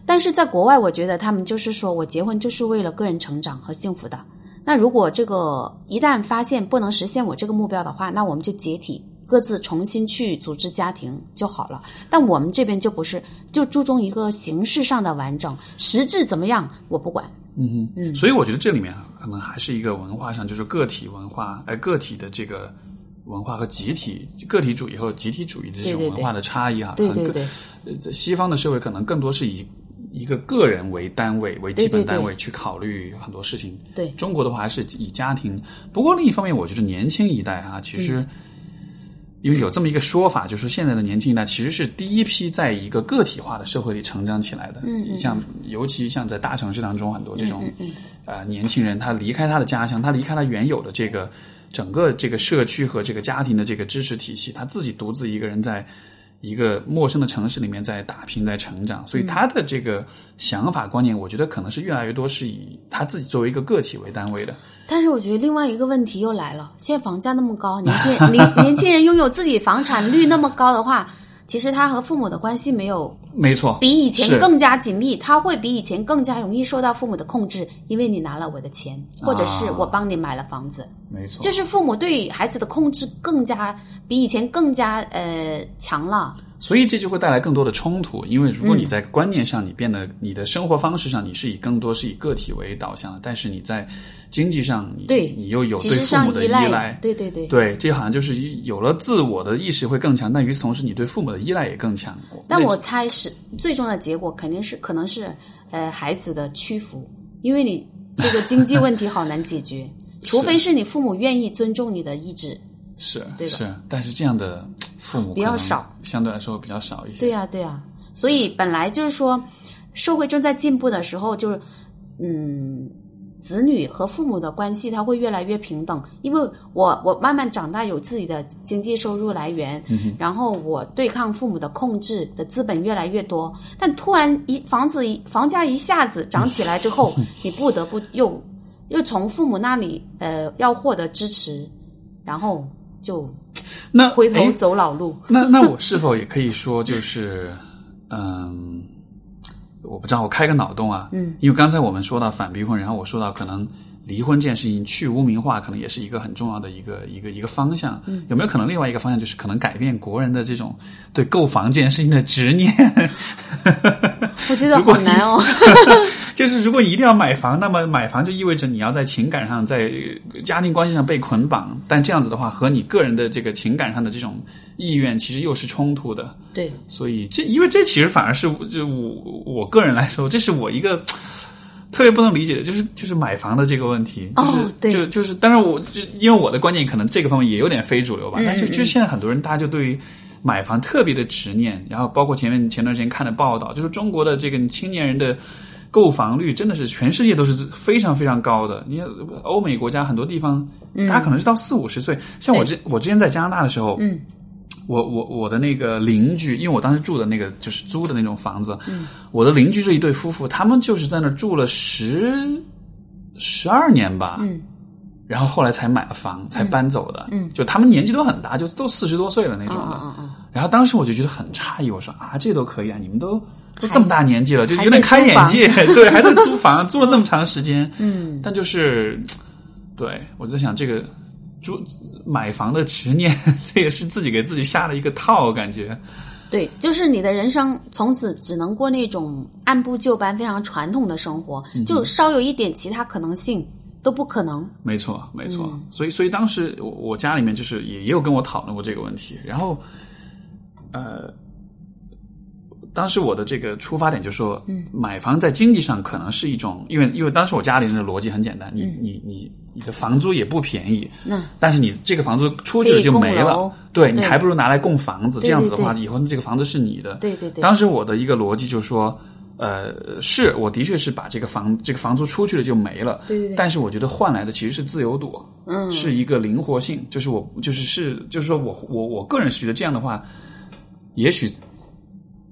但是在国外，我觉得他们就是说我结婚就是为了个人成长和幸福的。那如果这个一旦发现不能实现我这个目标的话，那我们就解体。各自重新去组织家庭就好了，但我们这边就不是，就注重一个形式上的完整，实质怎么样我不管。嗯哼，嗯，所以我觉得这里面可能还是一个文化上，就是个体文化，呃，个体的这个文化和集体个体主义和集体主义的这种文化的差异啊。对对对，在西方的社会可能更多是以一个个人为单位为基本单位去考虑很多事情。对，中国的话还是以家庭。不过另一方面，我觉得年轻一代啊，其实。因为有这么一个说法，就是现在的年轻一代其实是第一批在一个个体化的社会里成长起来的。嗯，像尤其像在大城市当中，很多这种呃年轻人，他离开他的家乡，他离开他原有的这个整个这个社区和这个家庭的这个支持体系，他自己独自一个人在一个陌生的城市里面在打拼、在成长，所以他的这个想法观念，我觉得可能是越来越多是以他自己作为一个个体为单位的。但是我觉得另外一个问题又来了，现在房价那么高，年轻年 [laughs] 年轻人拥有自己房产率那么高的话，其实他和父母的关系没有没错，比以前更加紧密，他会比以前更加容易受到父母的控制，因为你拿了我的钱，或者是我帮你买了房子，没错，就是父母对孩子的控制更加比以前更加呃强了。所以这就会带来更多的冲突，因为如果你在观念上你变得你的生活方式上你是以更多是以个体为导向的，但是你在经济上你对你又有对父母的依上赖，赖，对对对。对，这好像就是有了自我的意识会更强，但与此同时你对父母的依赖也更强。但我猜是最终的结果肯定是可能是呃孩子的屈服，因为你这个经济问题好难解决，[laughs] 除非是你父母愿意尊重你的意志。是对吧是，但是这样的父母比较少，相对来说比较少一些。对呀、对呀、所以本来就是说，社会正在进步的时候，就是嗯，子女和父母的关系它会越来越平等，因为我我慢慢长大有自己的经济收入来源，然后我对抗父母的控制的资本越来越多，但突然一房子一房价一下子涨起来之后，你不得不又又从父母那里呃要获得支持，然后就那回头走老路。那那我是否也可以说，就是嗯，我不知道，我开个脑洞啊，嗯，因为刚才我们说到反逼婚，然后我说到可能离婚这件事情去污名化，可能也是一个很重要的一个一个一个方向。嗯，有没有可能另外一个方向就是可能改变国人的这种对购房这件事情的执念？我觉得好难哦。就是如果你一定要买房，那么买房就意味着你要在情感上、在呃家庭关系上被捆绑，但这样子的话，和你个人的这个情感上的这种意愿其实又是冲突的。对，所以这因为这其实反而是就我我个人来说，这是我一个特别不能理解的，就是就是买房的这个问题，就是、哦对就就是，当然我就因为我的观念可能这个方面也有点非主流吧，嗯但就就现在很多人大家就对于。买房特别的执念，然后包括前面前段时间看的报道，就是中国的这个青年人的购房率真的是全世界都是非常非常高的。你欧美国家很多地方，大家可能是到四五十岁，像我之我之前在加拿大的时候，嗯，我我我的那个邻居，因为我当时住的那个就是租的那种房子，嗯，我的邻居是一对夫妇，他们就是在那住了十十二年吧，嗯，然后后来才买了房，才搬走的，嗯，就他们年纪都很大，就都四十多岁了那种的，嗯嗯嗯然后当时我就觉得很诧异，我说啊，这都可以啊，你们都都这么大年纪了，就有点开眼界，[laughs] 对，还在租房，租了那么长时间，嗯，但就是，对我在想这个租买房的执念，[laughs] 这也是自己给自己下了一个套，感觉。对，就是你的人生从此只能过那种按部就班、非常传统的生活，嗯就稍有一点其他可能性都不可能。没错，没错。嗯所以，所以当时我我家里面就是也也有跟我讨论过这个问题，然后，呃，当时我的这个出发点就是说，嗯，买房在经济上可能是一种，因为因为当时我家里人的逻辑很简单，你、你你你的房租也不便宜，嗯，但是你这个房租出去了就没了对你还不如拿来供房子，这样子的话，以后这个房子是你的。对对对，当时我的一个逻辑就是说，呃，是我的确是把这个房这个房租出去了就没了，对对对。但是我觉得换来的其实是自由度，嗯，是一个灵活性，就是我就是是就是说我我我个人是觉得这样的话，也许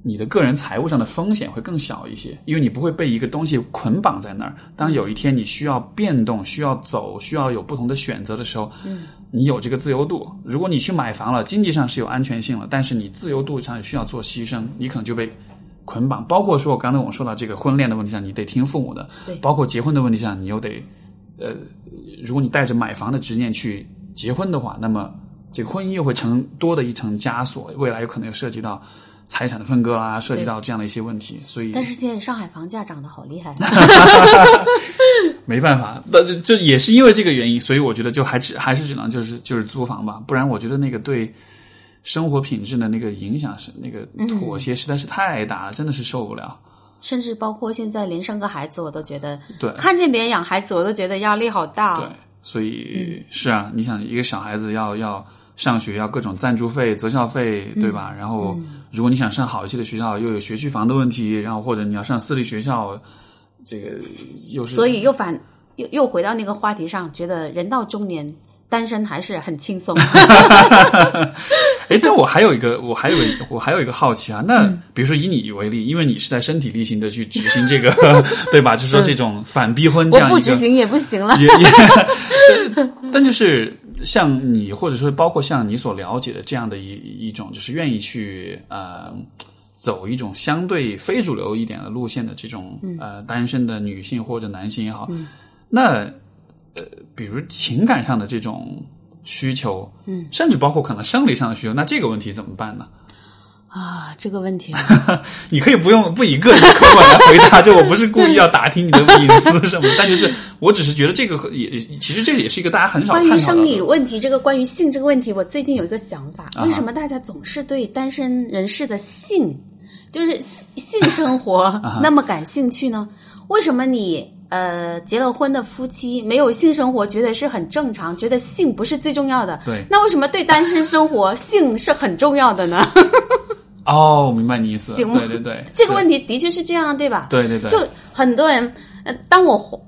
你的个人财务上的风险会更小一些，因为你不会被一个东西捆绑在那儿。当有一天你需要变动、需要走、需要有不同的选择的时候，嗯，你有这个自由度。如果你去买房了，经济上是有安全性了，但是你自由度上也需要做牺牲，你可能就被。捆绑，包括说我刚才我们说到这个婚恋的问题上，你得听父母的；对包括结婚的问题上，你又得，呃，如果你带着买房的执念去结婚的话，那么这个婚姻又会成多的一层枷锁，未来有可能又涉及到财产的分割啦，涉及到这样的一些问题，所以但是现在上海房价涨得好厉害，[laughs] [laughs] 没办法，那这这也是因为这个原因，所以我觉得就还只还是只能就是就是租房吧，不然我觉得那个对生活品质的那个影响是那个妥协实在是太大了，真的是受不了。甚至包括现在连生个孩子，我都觉得对看见别人养孩子，我都觉得压力好大、对哦。，所以、是啊，你想一个小孩子要要上学，要各种赞助费、择校费，对吧？然后如果你想上好一些的学校，又有学区房的问题，然后或者你要上私立学校，这个又是所以又反又又回到那个话题上，觉得人到中年单身还是很轻松。[laughs] [laughs] 哎，但我还有一个，我还有个，我还有一个好奇啊。那比如说以你为例，因为你是在身体力行的去执行这个，[laughs] 对吧？就是说这种反逼婚这样一个，我不执行也不行了。也也，但就是像你，或者说包括像你所了解的这样的一一种，就是愿意去呃走一种相对非主流一点的路线的这种呃单身的女性或者男性也好，那呃，比如情感上的这种。需求，嗯，甚至包括可能生理上的需求，那这个问题怎么办呢？啊，这个问题，[laughs] 你可以不用不以个人口吻来回答，就我不是故意要打听你的隐私什么，但就是我只是觉得这个也其实这也是一个大家很少关于生理问题，这个关于性这个问题，我最近有一个想法，为什么大家总是对单身人士的性，就是性生活那么感兴趣呢？为什么你？呃，结了婚的夫妻没有性生活，觉得是很正常，觉得性不是最重要的。对，那为什么对单身生活性是很重要的呢？[laughs] 哦，明白你意思。行，对对对，[laughs] 这个问题的确是这样，对吧？对对对，就很多人，呃，当我。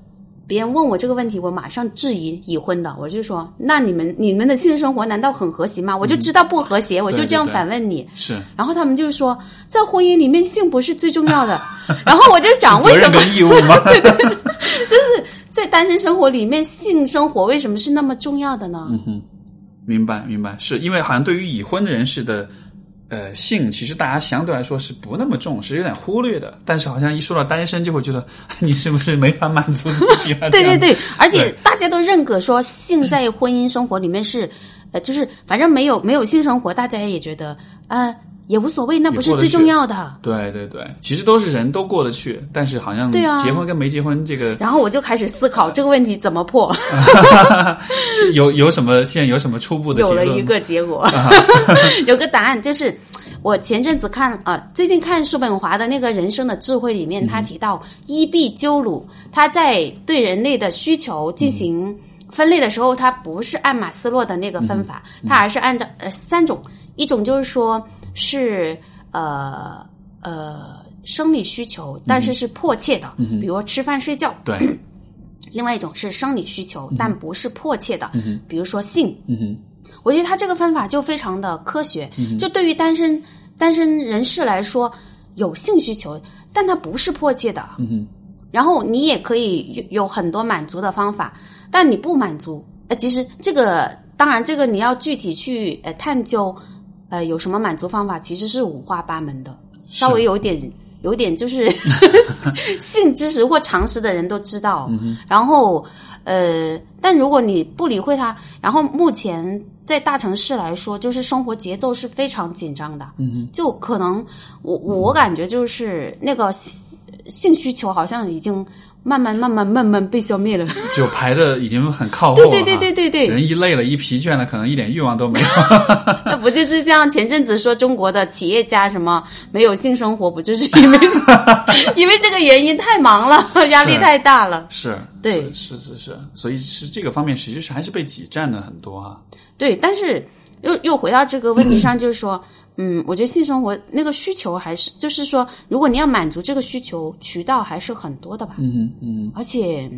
别人问我这个问题，我马上质疑已婚的，我就说：那你们你们的性生活难道很和谐吗？我就知道不和谐，我就这样反问你。是。然后他们就说，在婚姻里面性不是最重要的。[laughs] 然后我就想，为什么？义务吗？[laughs] 对对，就是在单身生活里面，性生活为什么是那么重要的呢？嗯哼，明白明白，是因为好像对于已婚的人士的。呃，性其实大家相对来说是不那么重视，有点忽略的。但是好像一说到单身，就会觉得 [laughs] 你是不是没法满足自己？[laughs] 对对对，而且大家都认可说性在婚姻生活里面是，呃，就是反正没有没有性生活，大家也觉得呃也无所谓，那不是最重要的。对对对，其实都是人都过得去，但是好像对啊，结婚跟没结婚这个。然后我就开始思考这个问题怎么破。[laughs] 有有什么现在有什么初步的？有了一个结果，[laughs] 有个答案就是。我前阵子看啊，最近看叔本华的那个人生的智慧里面，他提到伊壁鸠鲁，他在对人类的需求进行分类的时候，他不是按马斯洛的那个分法，他而是按照呃三种，一种就是说是呃呃生理需求，但是是迫切的，比如吃饭睡觉。对。[clears throat] 另外一种是生理需求，但不是迫切的，比如说性。我觉得他这个方法就非常的科学，就对于单身单身人士来说，有性需求，但它不是迫切的。嗯然后你也可以有有很多满足的方法，但你不满足，呃，其实这个当然这个你要具体去呃探究，呃，有什么满足方法，其实是五花八门的，稍微有点有点就是 [laughs] 性知识或常识的人都知道。嗯然后呃，但如果你不理会它，然后目前。在大城市来说，就是生活节奏是非常紧张的，嗯就可能我我感觉就是那个性需求好像已经慢慢慢慢慢慢被消灭了，[laughs] 就排的已经很靠后了。对对对对对对，人一累了，一疲倦了，可能一点欲望都没有。[laughs] 那不就是这样？前阵子说中国的企业家什么没有性生活，不就是因为 [laughs] 因为这个原因太忙了，压力太大了？是，对，是是是，所以是这个方面，实际上还是被挤占了很多啊。对，但是又又回到这个问题上，就是说，嗯，我觉得性生活那个需求还是，就是说，如果你要满足这个需求，渠道还是很多的吧。嗯嗯。而且，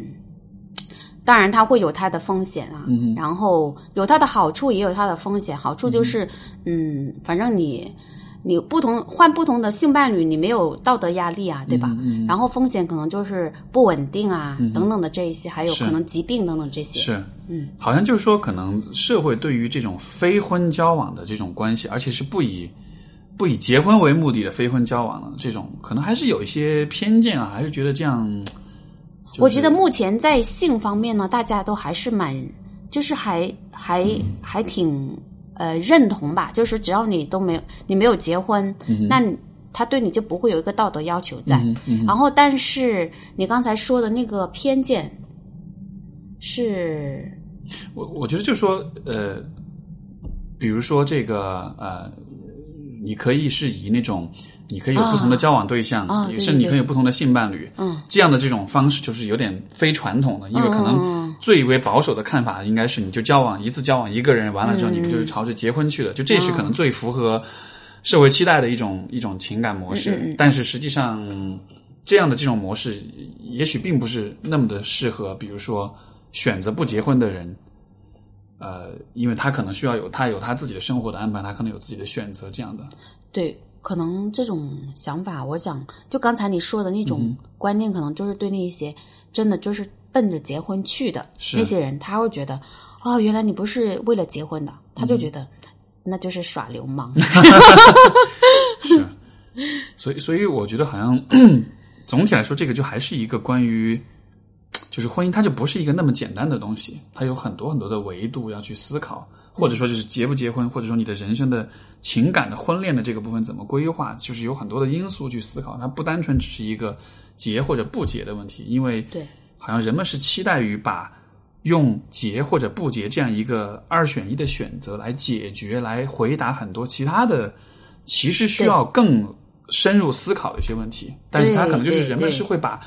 当然它会有它的风险啊。嗯然后有它的好处，也有它的风险。好处就是，嗯，反正你。你不同换不同的性伴侣，你没有道德压力啊，对吧？嗯然后风险可能就是不稳定啊，等等的这一些，还有可能疾病等等这些。是，嗯，好像就是说，可能社会对于这种非婚交往的这种关系，而且是不以不以结婚为目的的非婚交往的这种，可能还是有一些偏见啊，还是觉得这样。我觉得目前在性方面呢，大家都还是蛮，就是还还还挺。呃，认同吧，就是只要你都没有，你没有结婚，那他对你就不会有一个道德要求在。然后，但是你刚才说的那个偏见，是，我我觉得就说，呃，比如说这个呃，你可以是以那种。你可以有不同的交往对象，也是你可以有不同的性伴侣，嗯。这样的这种方式就是有点非传统的，因为可能最为保守的看法应该是你就交往一次交往一个人完了之后，你就是朝着结婚去了，就这是可能最符合社会期待的一种一种情感模式。但是实际上，这样的这种模式也许并不是那么的适合，比如说选择不结婚的人。呃，因为他可能需要有他有他自己的生活的安排，他可能有自己的选择，这样的。对，可能这种想法，我想就刚才你说的那种观念，可能就是对那些真的就是奔着结婚去的是那些人，他会觉得哦，原来你不是为了结婚的，他就觉得、那就是耍流氓。[laughs] [laughs] 是，所以所以我觉得好像总体来说，这个就还是一个关于，就是婚姻，它就不是一个那么简单的东西，它有很多很多的维度要去思考，或者说就是结不结婚，或者说你的人生的情感的婚恋的这个部分怎么规划，就是有很多的因素去思考，它不单纯只是一个结或者不结的问题，因为对好像人们是期待于把用结或者不结这样一个二选一的选择来解决、来回答很多其他的其实需要更深入思考的一些问题，但是它可能就是人们是会把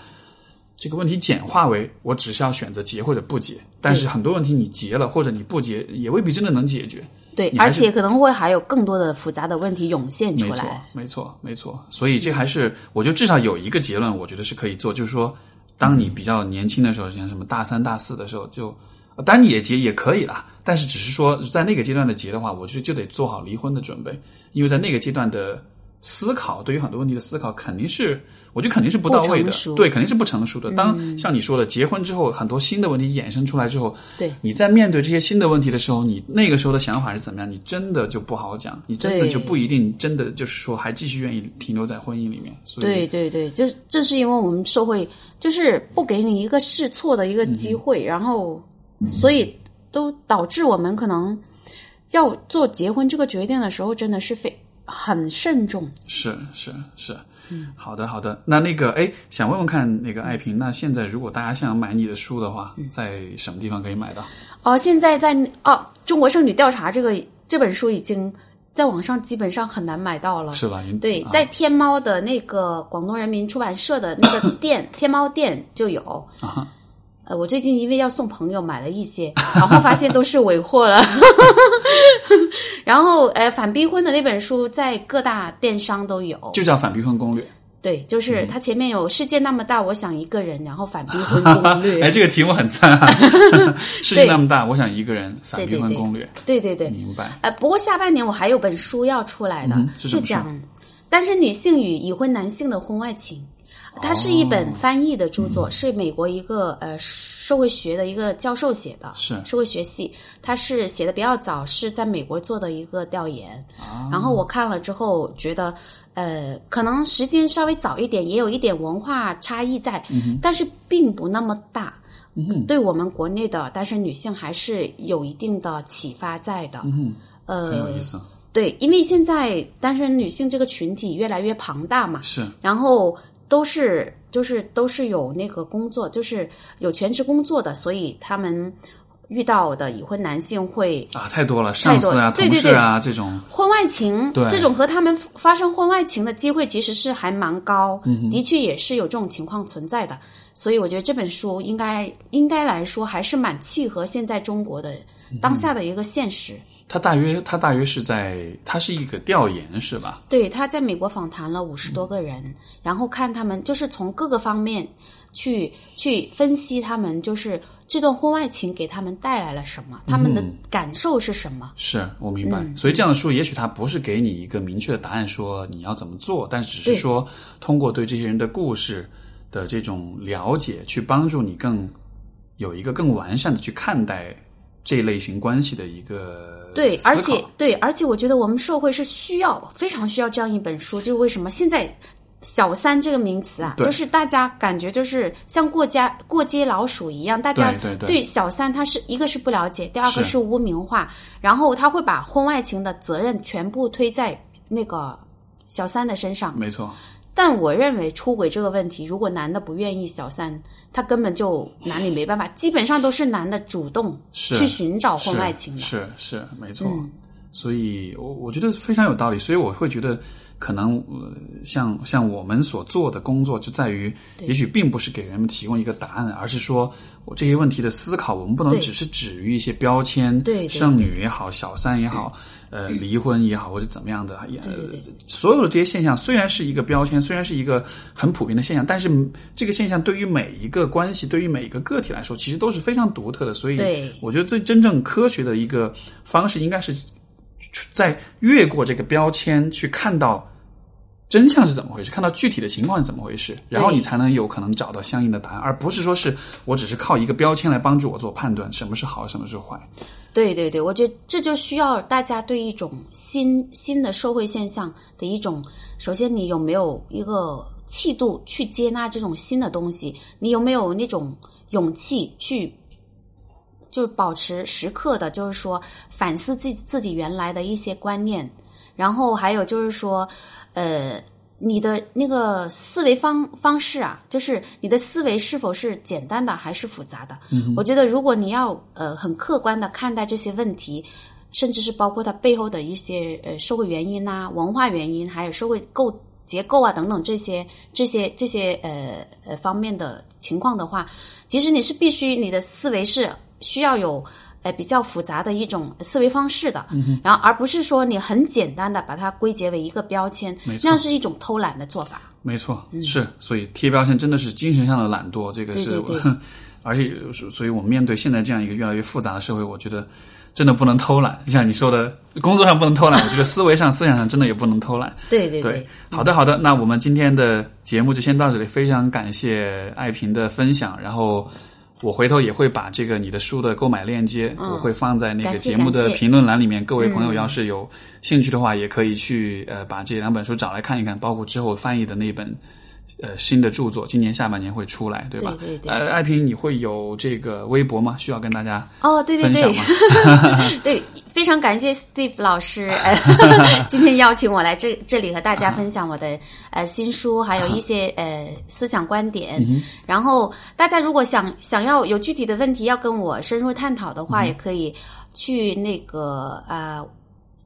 这个问题简化为我只是要选择结或者不结，但是很多问题你结了或者你不结也未必真的能解决。对，而且可能会还有更多的复杂的问题涌现出没错来。，没错，没错。所以这还是，我觉得至少有一个结论，我觉得是可以做，就是说，当你比较年轻的时候，像什么大三、大四的时候，就呃当然你也结也可以啦，但是只是说在那个阶段的结的话，我觉得就得做好离婚的准备，因为在那个阶段的思考，对于很多问题的思考，肯定是，我觉得肯定是不到位的对，肯定是不成熟的。当像你说的，结婚之后，很多新的问题衍生出来之后，对你在面对这些新的问题的时候，你那个时候的想法是怎么样？你真的就不好讲，你真的就不一定真的就是说还继续愿意停留在婚姻里面。所以对对对，就是这是因为我们社会就是不给你一个试错的一个机会，然后所以都导致我们可能要做结婚这个决定的时候，真的是非很慎重。是是是，嗯好的好的。那那个哎，想问问看，那个爱萍，那现在如果大家想买你的书的话，在什么地方可以买到？哦，现在在哦，《中国剩女调查》这个这本书已经在网上基本上很难买到了。是吧？对，啊在天猫的那个广东人民出版社的那个店，[coughs] 天猫店就有。啊呃，我最近因为要送朋友买了一些，然后发现都是尾货了。[laughs] 然后，呃，反逼婚的那本书在各大电商都有。就叫《反逼婚攻略》。对，就是它前面有“世界那么大，我想一个人”，然后反逼婚 [laughs] 攻略。哎，这个题目很赞啊！[laughs] 世界那么大，我想一个人反逼婚攻略。对对对，明白。呃，不过下半年我还有本书要出来的，就讲单身女性与已婚男性的婚外情。它是一哦本翻译的著作，是美国一个呃社会学的一个教授写的，是社会学系，他是写的比较早，是在美国做的一个调研。啊然后我看了之后觉得，呃，可能时间稍微早一点，也有一点文化差异在，但是并不那么大。嗯对我们国内的单身女性还是有一定的启发在的。嗯，呃，有意思。对，因为现在单身女性这个群体越来越庞大嘛，是然后都是就是都是有那个工作，就是有全职工作的，所以他们遇到的已婚男性会啊，太多了，上司啊、对对同事啊这种。婚外情，对这种和他们发生婚外情的机会其实是还蛮高，嗯的确也是有这种情况存在的。所以我觉得这本书应该应该来说还是蛮契合现在中国的当下的一个现实。他大约他大约是在，他是一个调研是吧？对，他在美国访谈了五十多个人，然后看他们就是从各个方面去去分析他们就是这段婚外情给他们带来了什么，他们的感受是什么。是我明白，嗯所以这样的书，也许它不是给你一个明确的答案，说你要怎么做，但只是说通过对这些人的故事的这种了解，去帮助你更有一个更完善的去看待这类型关系的一个对，而且对，而且我觉得我们社会是需要非常需要这样一本书，就是为什么现在。小三这个名词啊，就是大家感觉就是像过家过街老鼠一样，大家对小三他是一个是不了解，第二个是是污名化，然后他会把婚外情的责任全部推在那个小三的身上。没错，但我认为出轨这个问题，如果男的不愿意小三，他根本就拿你没办法，基本上都是男的主动去寻找婚外情的。是是是没错。嗯。所以我我觉得非常有道理，所以我会觉得可能呃，像像我们所做的工作就在于，也许并不是给人们提供一个答案，而是说我这些问题的思考，我们不能只是止于一些标签，对对剩女也好，小三也好，呃，离婚也好，或者怎么样的，也所有的这些现象虽然是一个标签，虽然是一个很普遍的现象，但是这个现象对于每一个关系，对于每一个个体来说，其实都是非常独特的。所以，我觉得最真正科学的一个方式，应该是在越过这个标签去看到。真相是怎么回事？看到具体的情况是怎么回事，然后你才能有可能找到相应的答案，而不是说是我只是靠一个标签来帮助我做判断，什么是好，什么是坏。对对对，我觉得这就需要大家对一种新新的社会现象的一种，首先你有没有一个气度去接纳这种新的东西？你有没有那种勇气去，就是保持时刻的，就是说反思自己自己原来的一些观念，然后还有就是说，呃。你的那个思维方方式啊，就是你的思维是否是简单的还是复杂的？嗯、我觉得，如果你要呃很客观的看待这些问题，甚至是包括它背后的一些呃社会原因呐、文化原因，还有社会构结构啊等等这些这些这些呃呃方面的情况的话，其实你是必须你的思维是需要有。呃，比较复杂的一种思维方式的，嗯、然后而不是说你很简单的把它归结为一个标签，那样是一种偷懒的做法。没错，是，所以贴标签真的是精神上的懒惰，这个是，对对对而且，所以我们面对现在这样一个越来越复杂的社会，我觉得真的不能偷懒。像你说的，工作上不能偷懒，我觉得思维上、思想上真的也不能偷懒。对对对，好的好的，那我们今天的节目就先到这里，非常感谢爱萍的分享，然后。我回头也会把这个你的书的购买链接，嗯、我会放在那个节目的评论栏里面。各位朋友嗯要是有兴趣的话，也可以去呃把这两本书找来看一看，包括之后翻译的那本呃新的著作，今年下半年会出来，对吧？对对对呃，爱萍，你会有这个微博吗？需要跟大家哦，对对对吗？，[laughs] 对，非常感谢 Steve 老师，呃、[laughs] 今天邀请我来这这里和大家分享我的呃新书，还有一些呃思想观点。嗯然后大家如果想想要有具体的问题要跟我深入探讨的话，嗯也可以去那个呃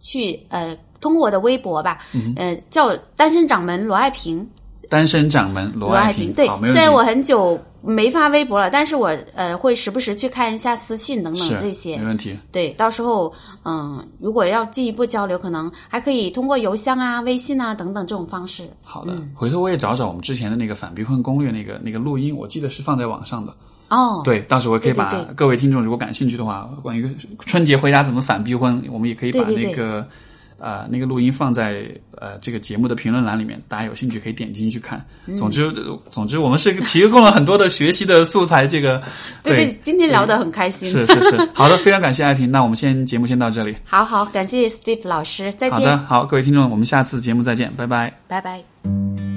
去呃通过我的微博吧，嗯呃叫单身掌门罗爱萍。单身掌门罗罗爱萍，对。虽然我很久没发微博了，但是我呃会时不时去看一下私信等等这些没。问题。对，到时候嗯，如果要进一步交流，可能还可以通过邮箱啊、微信啊等等这种方式。好的，回头我也找找我们之前的那个反逼婚攻略那个那个录音，我记得是放在网上的。哦，对，到时候我可以把各位听众如果感兴趣的话，关于春节回家怎么反逼婚，我们也可以把对对对那个呃那个录音放在呃这个节目的评论栏里面，大家有兴趣可以点进去看。嗯总之，总之我们是 [laughs] 提供了很多的学习的素材，这个 [laughs] 对对，今天聊得很开心。是是是，好的，非常感谢爱萍，那我们先节目先到这里。[laughs] 好好，感谢 Steve 老师，再见，好的，好，各位听众，我们下次节目再见，拜拜。拜拜。